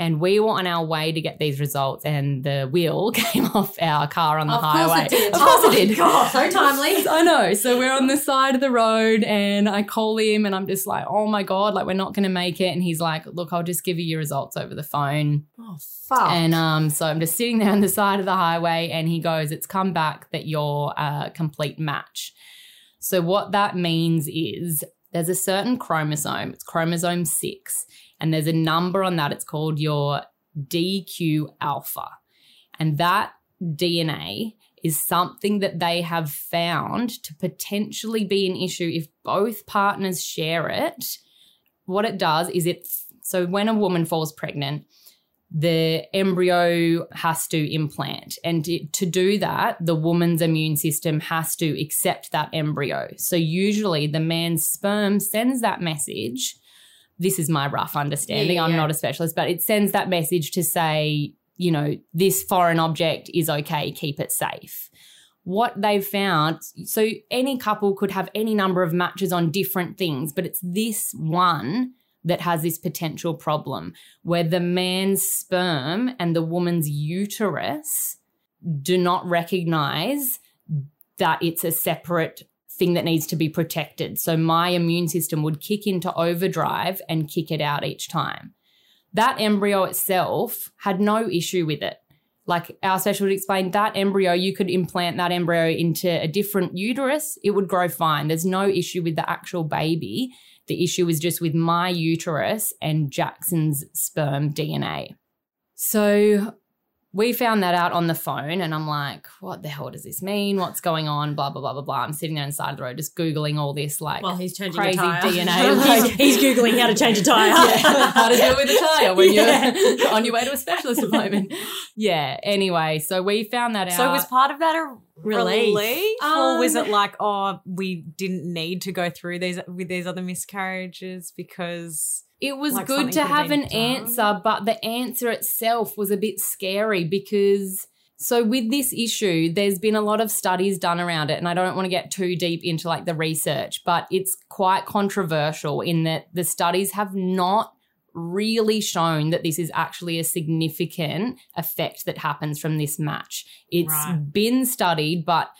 S3: And we were on our way to get these results, and the wheel came off our car on the
S1: Of course
S3: highway.
S1: did.
S3: Of course
S1: Oh
S3: it did.
S1: God, so timely.
S3: I know. So we're on the side of the road, and I call him, and I'm just like, "Oh my god, like we're not going to make it." And he's like, "Look, I'll just give you your results over the phone."
S2: Oh fuck.
S3: And um, so I'm just sitting there on the side of the highway, and he goes, It's come back that you're a complete match. So, what that means is there's a certain chromosome, it's chromosome six, and there's a number on that. It's called your DQ alpha. And that DNA is something that they have found to potentially be an issue if both partners share it. What it does is it, so when a woman falls pregnant, the embryo has to implant. And to, do that, the woman's immune system has to accept that embryo. So usually the man's sperm sends that message. This is my rough understanding.
S1: Yeah,
S3: I'm not a specialist, but it sends that message to say, you know, this foreign object is okay, keep it safe. what they've found so any couple could have any number of matches on different things, but it's this one that has this potential problem where the man's sperm and the woman's uterus do not recognize that it's a separate thing that needs to be protected. So my immune system would kick into overdrive and kick it out each time. That embryo itself had no issue with it. Like our specialist explained, that embryo, you could implant that embryo into a different uterus, it would grow fine. There's no issue with the actual baby. The issue is just with my uterus and Jackson's sperm DNA. So we found that out on the phone and I'm like, what the hell does this mean? What's going on? Blah, blah, blah, blah, blah. I'm sitting there on the side of the road just Googling all this like
S1: Well, he's changing
S3: crazy
S1: a tire.
S3: DNA.
S1: he's,
S3: like-
S1: he's googling how to change a tire.
S3: Yeah, how to deal with a tire when
S1: Yeah.
S3: you're on your way to a specialist appointment. Yeah. Anyway, so we found that out.
S2: So was part of that a
S1: Relief.
S2: relief, or was
S3: Um,
S2: it like, oh, we didn't need to go through these with these other miscarriages because
S3: it was
S2: like
S3: good to have an
S2: done?
S3: answer, but the answer itself was a bit scary because. So with this issue, there's been a lot of studies done around it, and I don't want to get too deep into like the research, but it's quite controversial in that the studies have not really shown that this is actually a significant effect that happens from this match. It's
S2: Right.
S3: been studied, but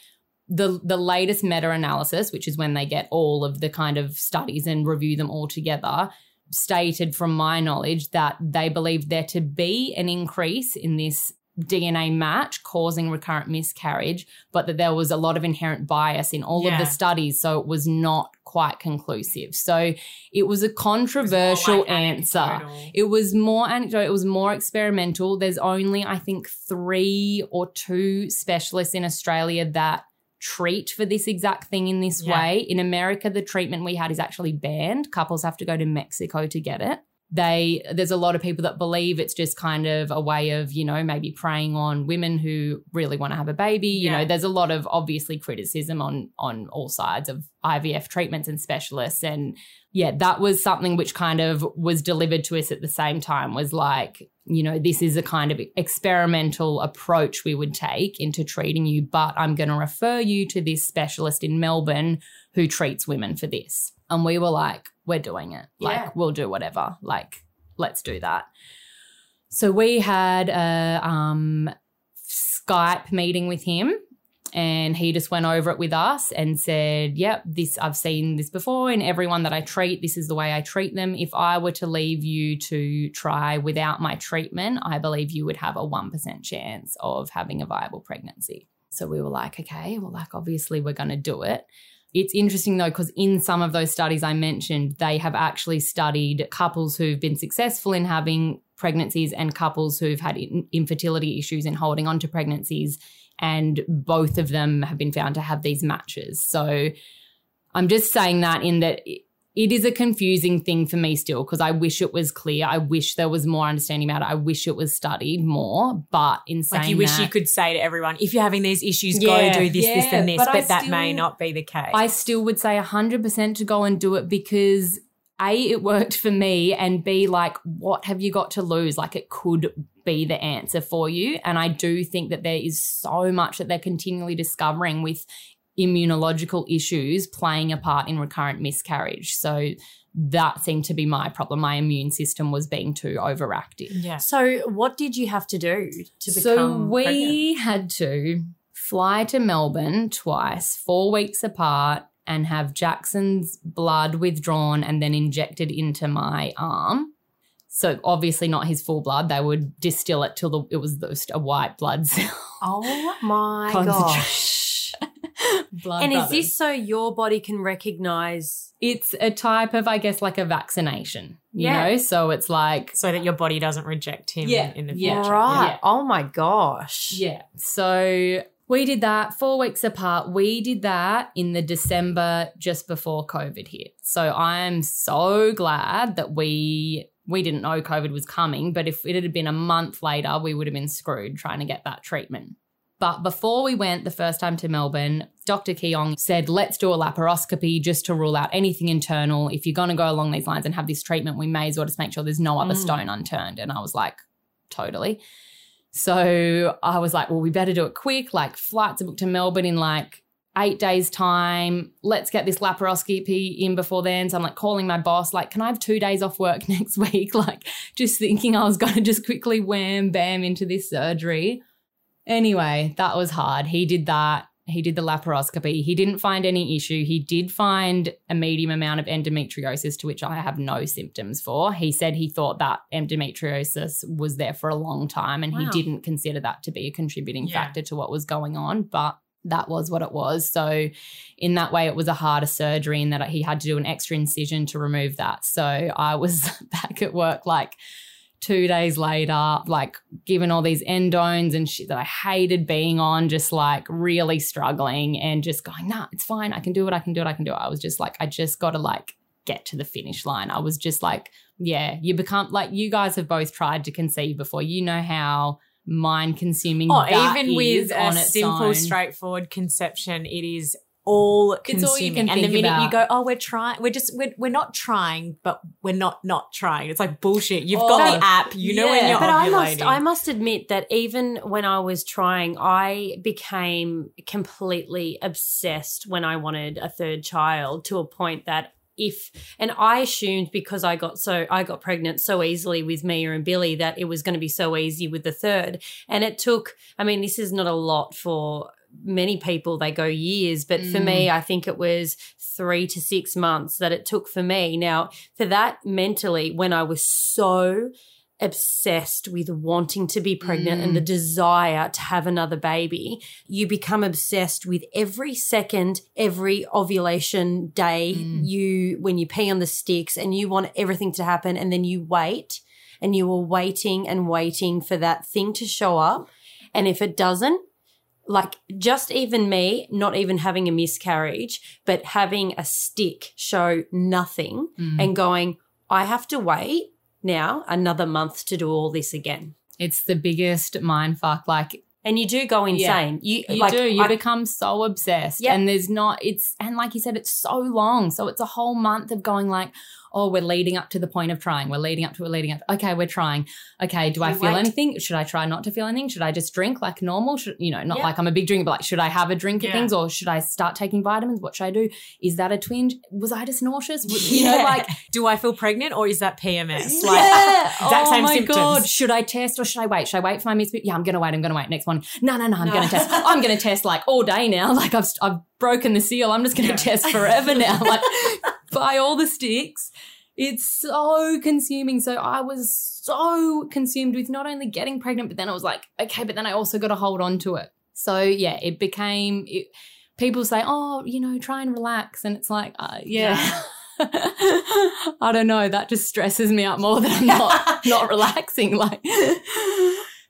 S3: the the latest meta-analysis, which is when they get all of the kind of studies and review them all together, stated from my knowledge that they believe there to be an increase in this DNA match causing recurrent miscarriage, but that there was a lot of inherent bias in all of the studies, so it was not quite conclusive. So it was a controversial answer. It was more anecdotal, it was more experimental. There's only, I think, three or two specialists in Australia that treat for this exact thing in this
S2: Yeah.
S3: way. In America, the treatment we had is actually banned. Couples have to go to Mexico to get it. They there's a lot of people that believe it's just kind of a way of, you know, maybe preying on women who really want to have a baby. You
S2: Yeah.
S3: know, there's a lot of obviously criticism on on all sides of IVF treatments and specialists and yeah, that was something which kind of was delivered to us at the same time was like, you know, this is a kind of experimental approach we would take into treating you, but I'm going to refer you to this specialist in Melbourne who treats women for this. And we were like, we're doing it. Like,
S2: Yeah.
S3: we'll do whatever. Like, let's do that. So we had a um, Skype meeting with him and he just went over it with us and said, "Yep, this I've seen this before in everyone that I treat. This is the way I treat them. If I were to leave you to try without my treatment, I believe you would have a 1% chance of having a viable pregnancy." So we were like, "Okay, well like obviously we're going to do it." It's interesting though, because in some of those studies I mentioned, they have actually studied couples who've been successful in having pregnancies and couples who've had in- infertility issues in holding on to pregnancies. And both of them have been found to have these matches. So I'm just saying that in that it- is a confusing thing for me still because I wish it was clear. I wish there was more understanding about it. I wish it was studied more. But in saying
S2: like you wish
S3: that,
S2: you could say to everyone, if you're having these issues,
S1: Yeah.
S2: go do this, this, and this,
S3: but
S2: but, that may not be the case.
S3: I still would say 100% to go and do it because A, it worked for me, and B, like, what have you got to lose? Like, it could be the answer for you. And I do think that there is so much that they're continually discovering with immunological issues playing a part in recurrent miscarriage. So that seemed to be my problem. My immune system was being too overactive.
S2: yeah.
S1: So, what did you have to do to become
S3: So we
S1: pregnant?
S3: had to fly to Melbourne twice, four weeks apart, and have Jackson's blood withdrawn and then injected into my arm. So obviously not his full blood. They would distill it till the, it was just a white blood cell.
S1: Oh my gosh!
S3: blood
S1: and is this so your body can recognize?
S3: It's a type of, I guess, like a vaccination. You
S1: Yeah.
S3: know, so it's like
S2: So that your body doesn't reject him
S3: Yeah,
S2: in the
S3: yeah.
S2: future.
S1: right?
S3: Yeah.
S1: Oh my gosh!
S3: Yeah. So we did that four weeks apart. We did that in the December just before COVID hit. So I'm so glad that we we didn't know COVID was coming, but if it had been a month later, we would have been screwed trying to get that treatment. But before we went the first time to Melbourne, Dr. Keong said, let's do a laparoscopy just to rule out anything internal. If you're going to go along these lines and have this treatment, we may as well just make sure there's no other
S1: Mm.
S3: stone unturned. And I was like, totally. So I was like, well, we better do it quick. Like flights are booked to Melbourne in like eight days' time. Let's get this laparoscopy in before then. So I'm like calling my boss, like, can I have two days off work next week? Like, just thinking I was going to just quickly wham bam into this surgery. Anyway, that was hard. He did that. He did the laparoscopy. He didn't find any issue. He did find a medium amount of endometriosis, to which I have no symptoms for. He said he thought that endometriosis was there for a long time and
S1: Wow.
S3: he didn't consider that to be a contributing
S2: Yeah.
S3: factor to what was going on. But that was what it was. So, in that way, it was a harder surgery in that he had to do an extra incision to remove that. So, I was back at work like two days later, like given all these endones and shit that I hated being on, just like really struggling and just going, nah, it's fine. I can do it. I can do it. I can do it. I was just like, I just got to like get to the finish line. I was just like, yeah, you become like, you guys have both tried to conceive before. You know how mind consuming
S2: Oh, even with
S3: on
S2: a simple,
S3: own.
S2: straightforward conception, it is all
S3: It's all you
S2: consuming.
S3: can
S2: and the
S3: think
S2: minute you go, oh, we're trying, we're just, we're, we're not trying, but we're not not trying. It's like bullshit. You've
S3: Oh,
S2: got the oh, app. You know when you're
S1: but I must. I must admit that even when I was trying, I became completely obsessed when I wanted a third child to a point that if and I assumed because I got so I got pregnant so easily with Mia and Billy that it was going to be so easy with the third. And it took I mean, this is not a lot for many people they go years but for
S3: Mm.
S1: me i think it was three to six months that it took for me now for that mentally when i was so obsessed with wanting to be pregnant and the desire to have another baby, you become obsessed with every second, every ovulation day,
S3: Mm.
S1: you when you pee on the sticks and you want everything to happen and then you wait and you are waiting and waiting for that thing to show up. And if it doesn't, like just even me not even having a miscarriage, but having a stick show nothing
S3: Mm.
S1: and going, I have to wait now another month to do all this again.
S3: it's the biggest mind fuck. Like
S1: And you do go insane. You,
S3: You
S1: like,
S3: do. You
S1: I-
S3: become so obsessed.
S1: Yeah.
S3: And there's not, it's, and like you said, it's so long. So it's a whole month of going like, oh, we're leading up to the point of trying. We're leading up to it, leading up. Okay, we're trying. Okay, do I feel
S1: wait.
S3: anything? Should I try not to feel anything? Should I just drink like normal? Should, you know, not
S1: Yeah.
S3: like I'm a big drinker, but like, should I have a drink
S2: Yeah.
S3: at things or should I start taking vitamins? What should I do? Is that a twinge? Was I just nauseous? You know, like,
S2: do I feel pregnant or is that PMS? Like,
S3: yeah.
S2: exact
S3: oh
S2: same
S3: my
S2: symptoms.
S3: god. Should I test or should I wait? Should I wait for my misfit? Yeah, I'm gonna wait. I'm gonna wait. Next one. No, no, no. I'm
S2: No.
S3: gonna test. I'm gonna test like all day now. Like I've I've broken the seal. I'm just gonna
S2: Yeah.
S3: test forever now. Like buy all the sticks. It's so consuming. So I was so consumed with not only getting pregnant, but then I was like, okay, but then I also got to hold on to it. So yeah, it became. It, people say, oh, you know, try and relax, and it's like, uh, yeah. I don't know. That just stresses me out more than I'm not not relaxing. Like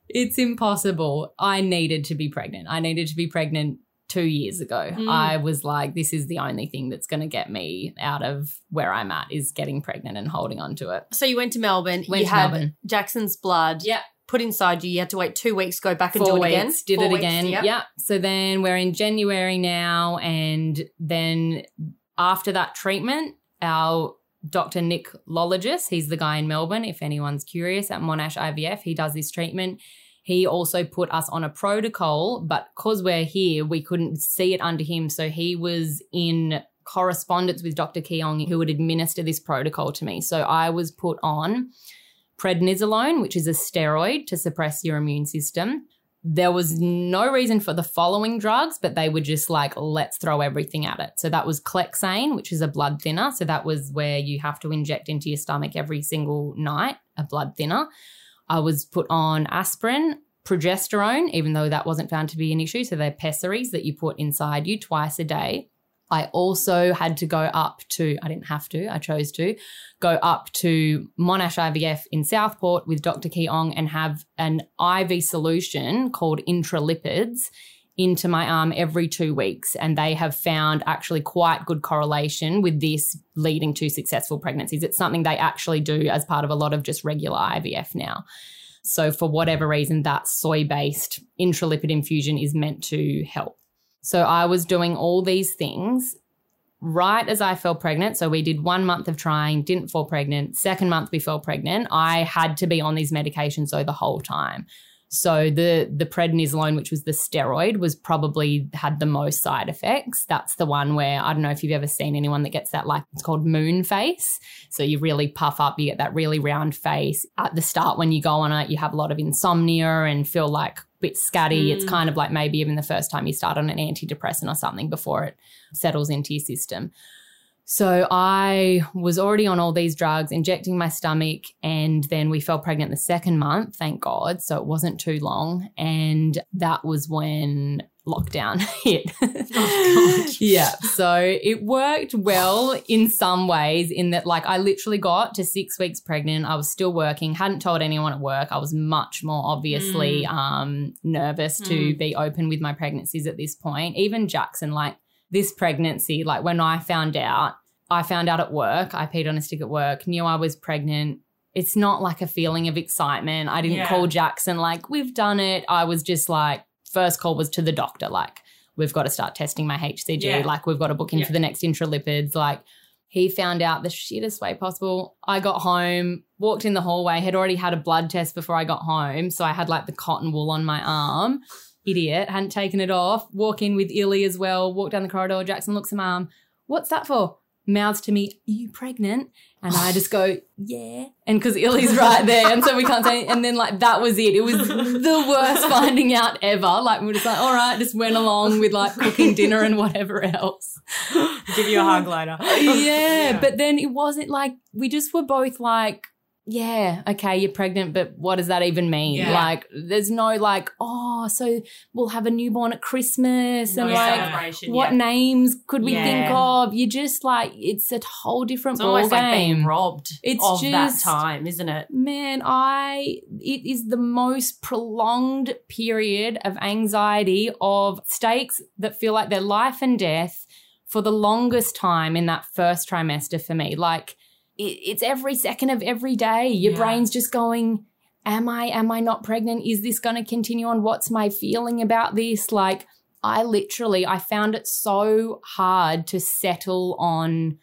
S3: it's impossible. I needed to be pregnant. I needed to be pregnant two years ago.
S2: Mm.
S3: I was like, this is the only thing that's going to get me out of where I'm at is getting pregnant and holding on to it.
S1: so you went to Melbourne.
S3: Went
S1: you
S3: to
S1: had
S3: Melbourne.
S1: Jackson's blood
S3: Yeah.
S1: put inside you. You had to wait two weeks, go back and
S3: Four
S1: do it again.
S3: Did
S1: Four
S3: it
S1: weeks,
S3: again.
S1: yep.
S3: Yeah. So then we're in January now. And then after that treatment, our Dr. Nick Lolatgis, he's the guy in Melbourne, if anyone's curious, at Monash IVF, he does this treatment. He also put us on a protocol, but because we're here, we couldn't see it under him. So he was in correspondence with Dr. Keong, who would administer this protocol to me. So I was put on prednisolone, which is a steroid to suppress your immune system. There was no reason for the following drugs, but they were just like, let's throw everything at it. So that was Clexane, which is a blood thinner. So that was where you have to inject into your stomach every single night, a blood thinner. I was put on aspirin, progesterone, even though that wasn't found to be an issue. So they're pessaries that you put inside you twice a day. I also had to go up to, I didn't have to, I chose to go up to Monash IVF in Southport with Dr. Keong and have an IV solution called intralipids into my arm every two weeks. And they have found actually quite good correlation with this leading to successful pregnancies. It's something they actually do as part of a lot of just regular IVF now. So, for whatever reason, that soy based intralipid infusion is meant to help. So, I was doing all these things right as I fell pregnant. So, we did one month of trying, didn't fall pregnant. Second month, we fell pregnant. I had to be on these medications though the whole time. So the the prednisolone, which was the steroid, was probably had the most side effects. That's the one where I don't know if you've ever seen anyone that gets that like it's called moon face. So you really puff up, you get that really round face. At the start when you go on it, you have a lot of insomnia and feel like a bit scatty. Mm. It's kind of like maybe even the first time you start on an antidepressant or something before it settles into your system. So I was already on all these drugs, injecting my stomach, and then we fell pregnant the second month, thank God. So it wasn't too long. And that was when lockdown hit. Oh, yeah. So it worked well in some ways, in that, like, I literally got to six weeks pregnant. I was still working, hadn't told anyone at work. I was much more obviously mm. um, nervous mm. to be open with my pregnancies at this point. Even Jackson, like, this pregnancy, like when I found out, I found out at work, I peed on a stick at work, knew I was pregnant. It's not like a feeling of excitement. I didn't yeah. call Jackson like, we've done it. I was just like, first call was to the doctor, like, we've got to start testing my HCG. Yeah. Like, we've got to book in yeah. for the next intralipids. Like, he found out the shittest way possible. I got home, walked in the hallway, had already had a blood test before I got home. So I had like the cotton wool on my arm idiot, hadn't taken it off. Walk in with Illy as well, walk down the corridor. Jackson looks at mum. What's that for? Mouths to me, Are you pregnant? And I just go, Yeah. And because Illy's right there. And so we can't say, and then like that was it. It was the worst finding out ever. Like we were just like, All right, just went along with like cooking dinner and whatever else.
S2: Give you a hug later.
S3: yeah, yeah. But then it wasn't like, we just were both like, yeah, okay, you're pregnant, but what does that even mean? Yeah. Like, there's no like, oh, so we'll have a newborn at Christmas no and like, what yeah. names could we yeah. think of? You just like, it's a whole different
S1: it's
S3: ball game.
S1: like being robbed it's of just, that time, isn't it?
S3: Man, I, it is the most prolonged period of anxiety of stakes that feel like they're life and death for the longest time in that first trimester for me. Like, it's every second of every day. Your yeah. brain's just going, Am I, am I not pregnant? Is this going to continue on? What's my feeling about this? Like, I literally, I found it so hard to settle on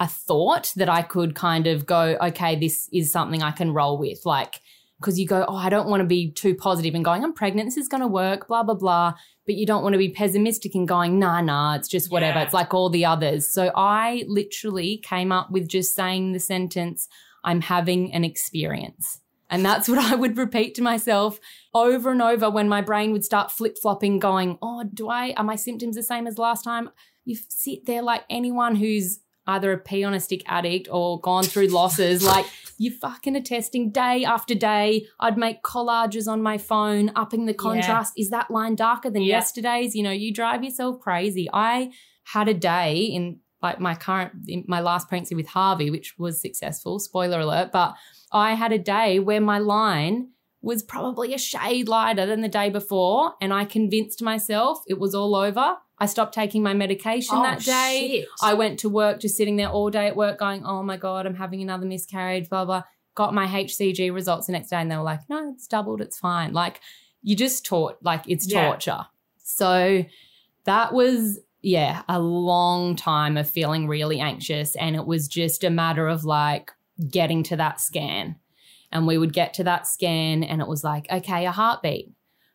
S3: a thought that I could kind of go, okay, this is something I can roll with. Like, because you go, oh, I don't want to be too positive and going, I'm pregnant, this is going to work, blah, blah, blah. But you don't want to be pessimistic and going, nah, nah, it's just whatever. Yeah. It's like all the others. So I literally came up with just saying the sentence, I'm having an experience. And that's what I would repeat to myself over and over when my brain would start flip flopping, going, Oh, do I, are my symptoms the same as last time? You sit there like anyone who's either a pee on a stick addict or gone through losses. like you fucking are testing day after day. I'd make collages on my phone, upping the contrast. Yeah. Is that line darker than yeah. yesterday's? You know, you drive yourself crazy. I had a day in like my current, my last pregnancy with Harvey, which was successful, spoiler alert, but I had a day where my line was probably a shade lighter than the day before. And I convinced myself it was all over. I stopped taking my medication oh, that day. Shit. I went to work just sitting there all day at work going, oh my God, I'm having another miscarriage, blah, blah. Got my HCG results the next day and they were like, no, it's doubled, it's fine. Like you just taught, like it's yeah. torture. So that was, yeah, a long time of feeling really anxious. And it was just a matter of like getting to that scan. And we would get to that scan and it was like, okay, a heartbeat.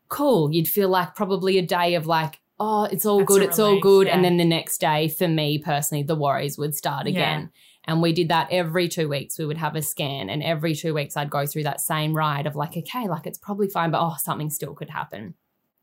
S3: Cool. You'd feel like probably a day of like, oh, it's all That's good, it's all good. Yeah. And then the next day, for me personally, the worries would start again. Yeah. And we did that every two weeks. We would have a scan, and every two weeks, I'd go through that same ride of like, okay, like it's probably fine, but oh, something still could happen.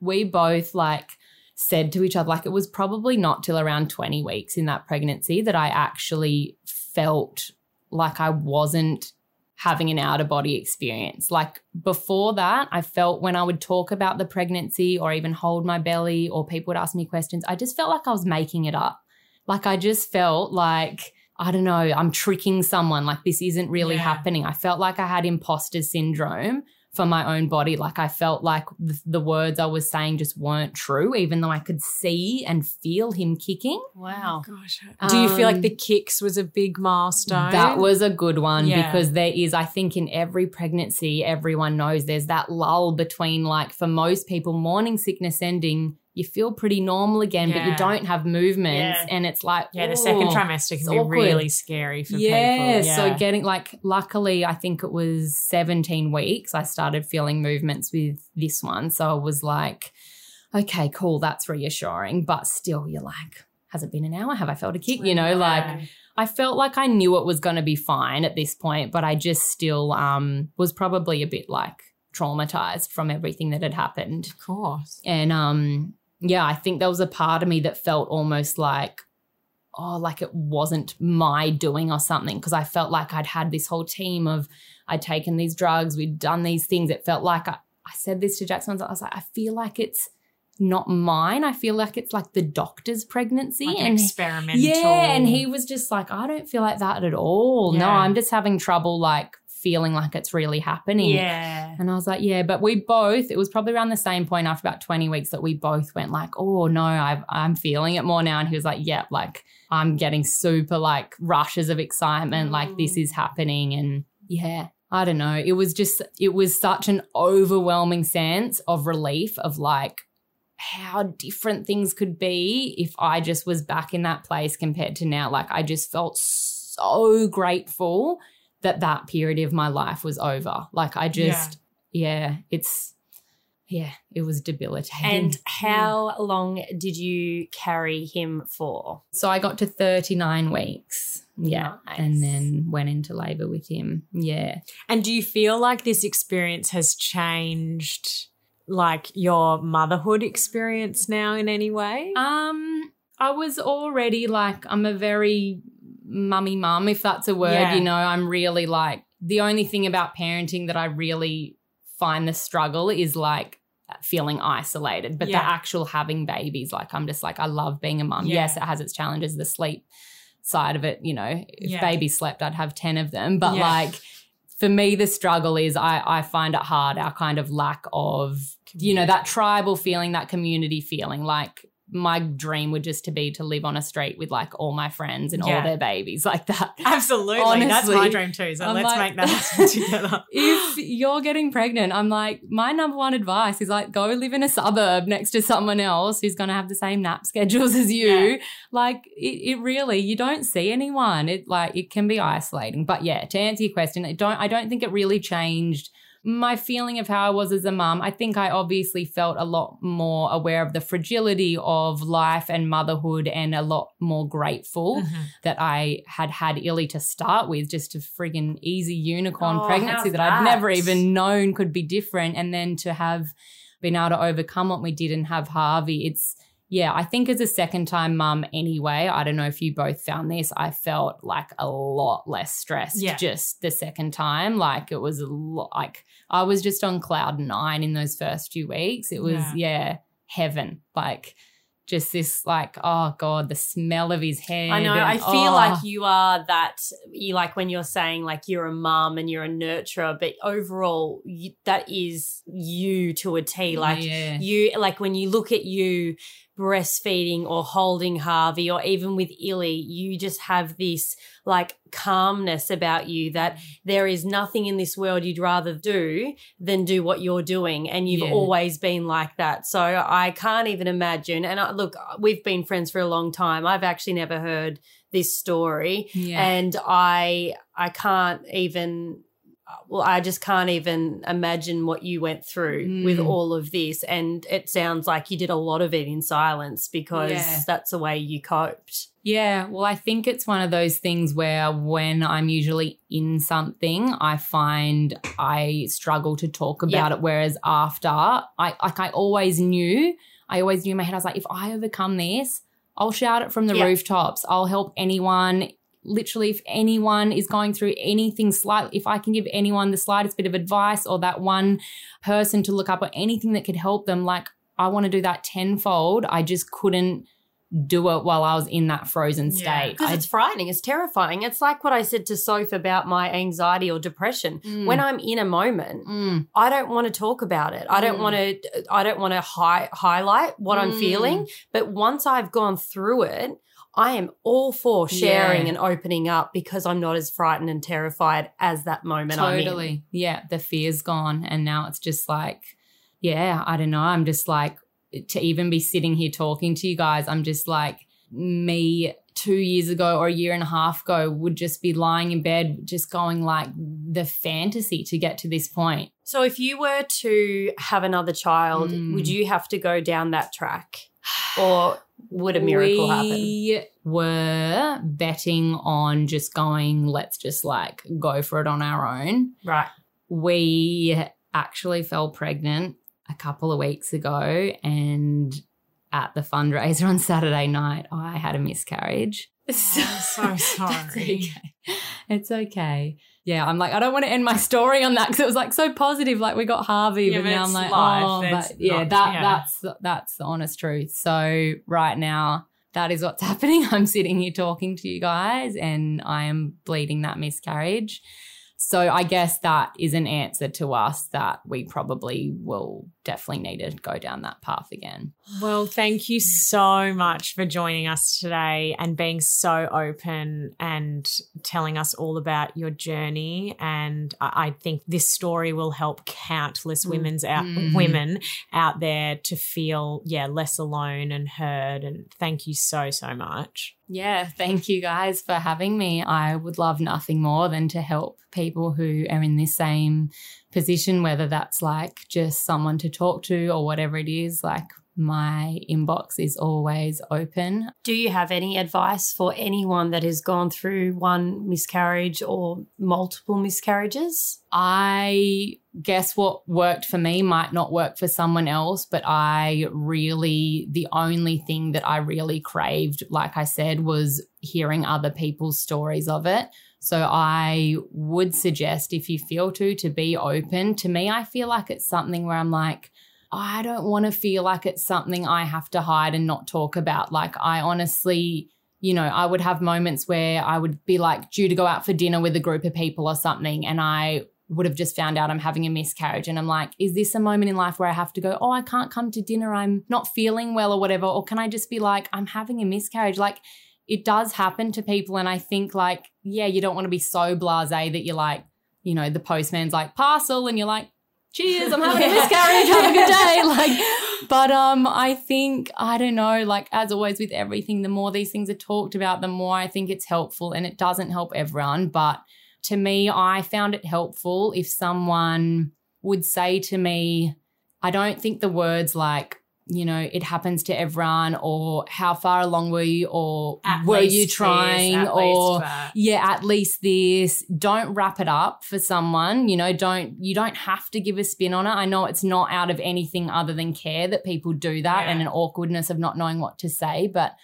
S3: We both like said to each other, like it was probably not till around 20 weeks in that pregnancy that I actually felt like I wasn't having an out of body experience. Like before that, I felt when I would talk about the pregnancy or even hold my belly or people would ask me questions, I just felt like I was making it up. Like I just felt like, I don't know, I'm tricking someone. Like this isn't really yeah. happening. I felt like I had imposter syndrome for my own body. Like I felt like the words I was saying just weren't true, even though I could see and feel him kicking.
S1: Wow.
S2: Oh, gosh. Um, Do you feel like the kicks was a big milestone?
S3: That was a good one yeah. because there is, I think, in every pregnancy, everyone knows there's that lull between, like, for most people, morning sickness ending you feel pretty normal again, but you don't have movements.
S1: Yeah.
S3: And it's like,
S2: Yeah, the second
S3: oh,
S2: trimester
S3: it's
S2: can be
S3: awkward.
S2: really scary for
S3: yeah,
S2: people. Yeah.
S3: So getting like, luckily, I think it was 17 weeks. I started feeling movements with this one. So I was like, okay, cool, that's reassuring. But still, you're like, has it been an hour? Have I felt a kick? You know, like, I felt like I knew it was going to be fine at this point, but I just still um, was probably a bit like traumatized from everything that had happened.
S2: of course.
S3: And um, yeah, I think there was a part of me that felt almost like, oh, like it wasn't my doing or something. Cause I felt like I'd had this whole team of, I'd taken these drugs, we'd done these things. It felt like I, I said this to Jackson, I was like, I feel like it's not mine. I feel like it's like the doctor's pregnancy.
S2: Like
S3: and
S2: experimental.
S3: yeah, and he was just like, I don't feel like that at all. No, I'm just having trouble like feeling like it's really happening.
S1: Yeah.
S3: And I was like, yeah, but we both, it was probably around the same point after about 20 weeks that we both went like, oh no, I've, I'm feeling it more now. And he was like, yeah, like I'm getting super like rushes of excitement, like this
S1: Mm.
S3: is happening. And yeah, I don't know. It was just, it was such an overwhelming sense of relief of like, how different things could be if I just was back in that place compared to now. Like, I just felt so grateful that that period of my life was over. Like, I just, yeah, it's, yeah, it was debilitating.
S1: And how long did you carry him for?
S3: so I got to 39 weeks. Yeah.
S1: Nice.
S3: And then went into labor with him. Yeah.
S2: And do you feel like this experience has changed like your motherhood experience now in any way?
S3: Um, I was already like, I'm a very mummy mum, if that's a word.
S2: Yeah.
S3: You know, I'm really like the only thing about parenting that I really find the struggle is like feeling isolated. But
S2: Yeah.
S3: the actual having babies, like I'm just like, I love being a mum.
S2: Yeah.
S3: Yes, it has its challenges, the sleep side of it, you know, if baby slept, I'd have 10 of them. But like for me, the struggle is I, I find it hard, our kind of lack of you know that tribal feeling that community feeling like my dream would just to be to live on a street with like all my friends and
S2: Yeah.
S3: all their babies like that
S2: Absolutely. That's my dream too. So
S3: I'm
S2: let's
S3: like-
S2: make that together.
S3: if you're getting pregnant i'm like my number one advice is like go live in a suburb next to someone else who's going to have the same nap schedules as you
S2: Yeah.
S3: like it, it really you don't see anyone it like it can be isolating but yeah to answer your question i don't i don't think it really changed my feeling of how I was as a mum, I think I obviously felt a lot more aware of the fragility of life and motherhood and a lot more grateful
S2: Mhm.
S3: that I had had Illy to start with, just a friggin' easy unicorn
S1: Oh,
S3: pregnancy
S1: how's
S3: that I'd never even known could be different. And then to have been able to overcome what we did and have Harvey, it's, yeah, I think as a second time mum anyway, I don't know if you both found this, I felt like a lot less stressed
S2: Yeah.
S3: just the second time. Like it was a lot, like I was just on cloud nine in those first few weeks. It was,
S2: Yeah.
S3: yeah, heaven. Like, just this, like, oh God, the smell of his hair
S1: I know.
S3: and-
S1: I feel
S3: oh.
S1: like you are that. You like when you're saying like you're a mum and you're a nurturer, but overall, you, that is you to a T. Like
S3: yeah.
S1: you, like when you look at you breastfeeding or holding Harvey, or even with Illy, you just have this like calmness about you that mm. there is nothing in this world you'd rather do than do what you're doing, and you've
S3: Yeah.
S1: always been like that. So I can't even imagine. And I, look, we've been friends for a long time. I've actually never heard this story
S3: yeah.
S1: and i i can't even well i just can't even imagine what you went through with
S3: Mm.
S1: all of this and it sounds like you did a lot of it in silence because
S3: Yeah.
S1: that's the way you coped
S3: Yeah, well, I think it's one of those things where when I'm usually in something, I find I struggle to talk about it. Whereas after, I like I always knew, I always knew in my head, I was like, if I overcome this, I'll shout it from the
S1: Yeah.
S3: rooftops. I'll help anyone. Literally, if anyone is going through anything slight if I can give anyone the slightest bit of advice or that one person to look up or anything that could help them, like I want to do that tenfold. I just couldn't do it while I was in that frozen state.
S1: because
S3: I-
S1: it's frightening it's terrifying it's like what i said to soph about my anxiety or depression
S3: Mm.
S1: when i'm in a moment
S3: Mm.
S1: I don't want to talk about it. I don't
S3: Mm.
S1: want to. I don't want to hi- highlight what I'm
S3: Mm.
S1: feeling. But once I've gone through it, I am all for sharing
S3: Yeah.
S1: and opening up because I'm not as frightened and terrified as that moment.
S3: Totally. Yeah, the fear's gone. And now it's just like, yeah, I don't know. I'm just like, to even be sitting here talking to you guys, I'm just like, me two years ago or a year and a half ago would just be lying in bed, just going like the fantasy to get to this point.
S1: So, if you were to have another child,
S3: Mm.
S1: would you have to go down that track? Or would a miracle happen?
S3: we were betting on just going, let's just like go for it on our own.
S1: Right.
S3: We actually fell pregnant a couple of weeks ago and at the fundraiser on Saturday night, I had a miscarriage. So,
S2: so sorry.
S3: okay. It's okay. Yeah, I'm like, I don't want to end my story on that because it was like so positive. Like we got Harvey,
S2: Yeah,
S3: but
S2: but
S3: now I'm like,
S2: life.
S3: oh, but yeah,
S2: not-
S3: that
S2: yeah.
S3: that's that's the honest truth. So right now, that is what's happening. I'm sitting here talking to you guys, and I am bleeding that miscarriage. So I guess that is an answer to us that we probably will definitely need to go down that path again.
S2: Well, thank you so much for joining us today and being so open and telling us all about your journey. And I think this story will help countless women's out
S3: Mm.
S2: women out there to feel yeah less alone and heard. And thank you so so much.
S3: Yeah, thank you guys for having me. I would love nothing more than to help people who are in this same position, whether that's like just someone to talk to or whatever it is. Like, my inbox is always open.
S1: Do you have any advice for anyone that has gone through one miscarriage or multiple miscarriages?
S3: I guess what worked for me might not work for someone else, but I really, the only thing that I really craved, like I said, was hearing other people's stories of it. So I would suggest if you feel to, to be open. To me, I feel like it's something where I'm like, I don't want to feel like it's something I have to hide and not talk about. Like, I honestly, you know, I would have moments where I would be like due to go out for dinner with a group of people or something, and I would have just found out I'm having a miscarriage. And I'm like, is this a moment in life where I have to go, oh, I can't come to dinner, I'm not feeling well or whatever? Or can I just be like, I'm having a miscarriage? Like, it does happen to people. And I think, like, yeah, you don't want to be so blase that you're like, you know, the postman's like, parcel, and you're like, cheers, I'm having a miscarriage, have a good day. Like, but um, I think, I don't know, like, as always with everything, the more these things are talked about, the more I think it's helpful. And it doesn't help everyone. But to me, I found it helpful if someone would say to me, I don't think the words like, you know, it happens to everyone, or how far along were you, or
S2: At
S3: were you
S2: this,
S3: trying,
S2: at
S3: or yeah, at least this. Don't wrap it up for someone. You know, don't you don't have to give a spin on it. I know it's not out of anything other than care that people do that
S2: Yeah.
S3: and an awkwardness of not knowing what to say, but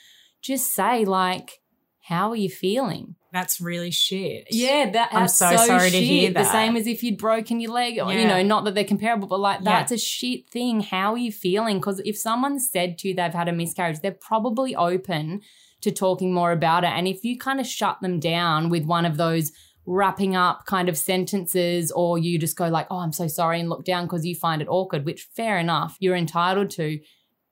S3: just say like, how are you feeling?
S2: That's really shit.
S3: Yeah, that,
S2: I'm
S3: that's
S2: so sorry to
S3: shit.
S2: hear
S3: The same as if you'd broken your leg, or, you know, not that they're comparable, but like
S2: Yeah.
S3: that's a shit thing. How are you feeling? Because if someone said to you they've had a miscarriage, they're probably open to talking more about it. And if you kind of shut them down with one of those wrapping up kind of sentences, or you just go like, oh, I'm so sorry, and look down because you find it awkward, which fair enough, you're entitled to,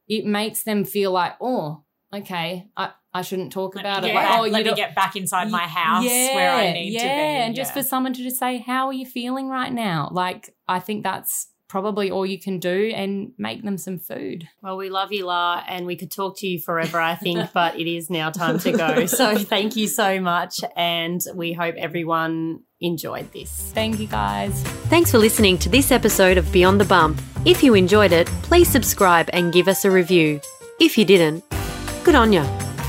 S3: it makes them feel like, oh, okay, I, I shouldn't talk about it.
S2: Yeah,
S3: Like, oh,
S2: let
S3: you
S2: me get back inside my house where I need
S3: yeah,
S2: to be.
S3: and just for someone to just say, "How are you feeling right now?" Like, I think that's probably all you can do, and make them some food.
S1: Well, we love you, La, and we could talk to you forever, I think, but it is now time to go. So thank you so much, and we hope everyone enjoyed this.
S3: Thank you, guys.
S1: Thanks for listening to this episode of Beyond the Bump. If you enjoyed it, please subscribe and give us a review. If you didn't, good on ya.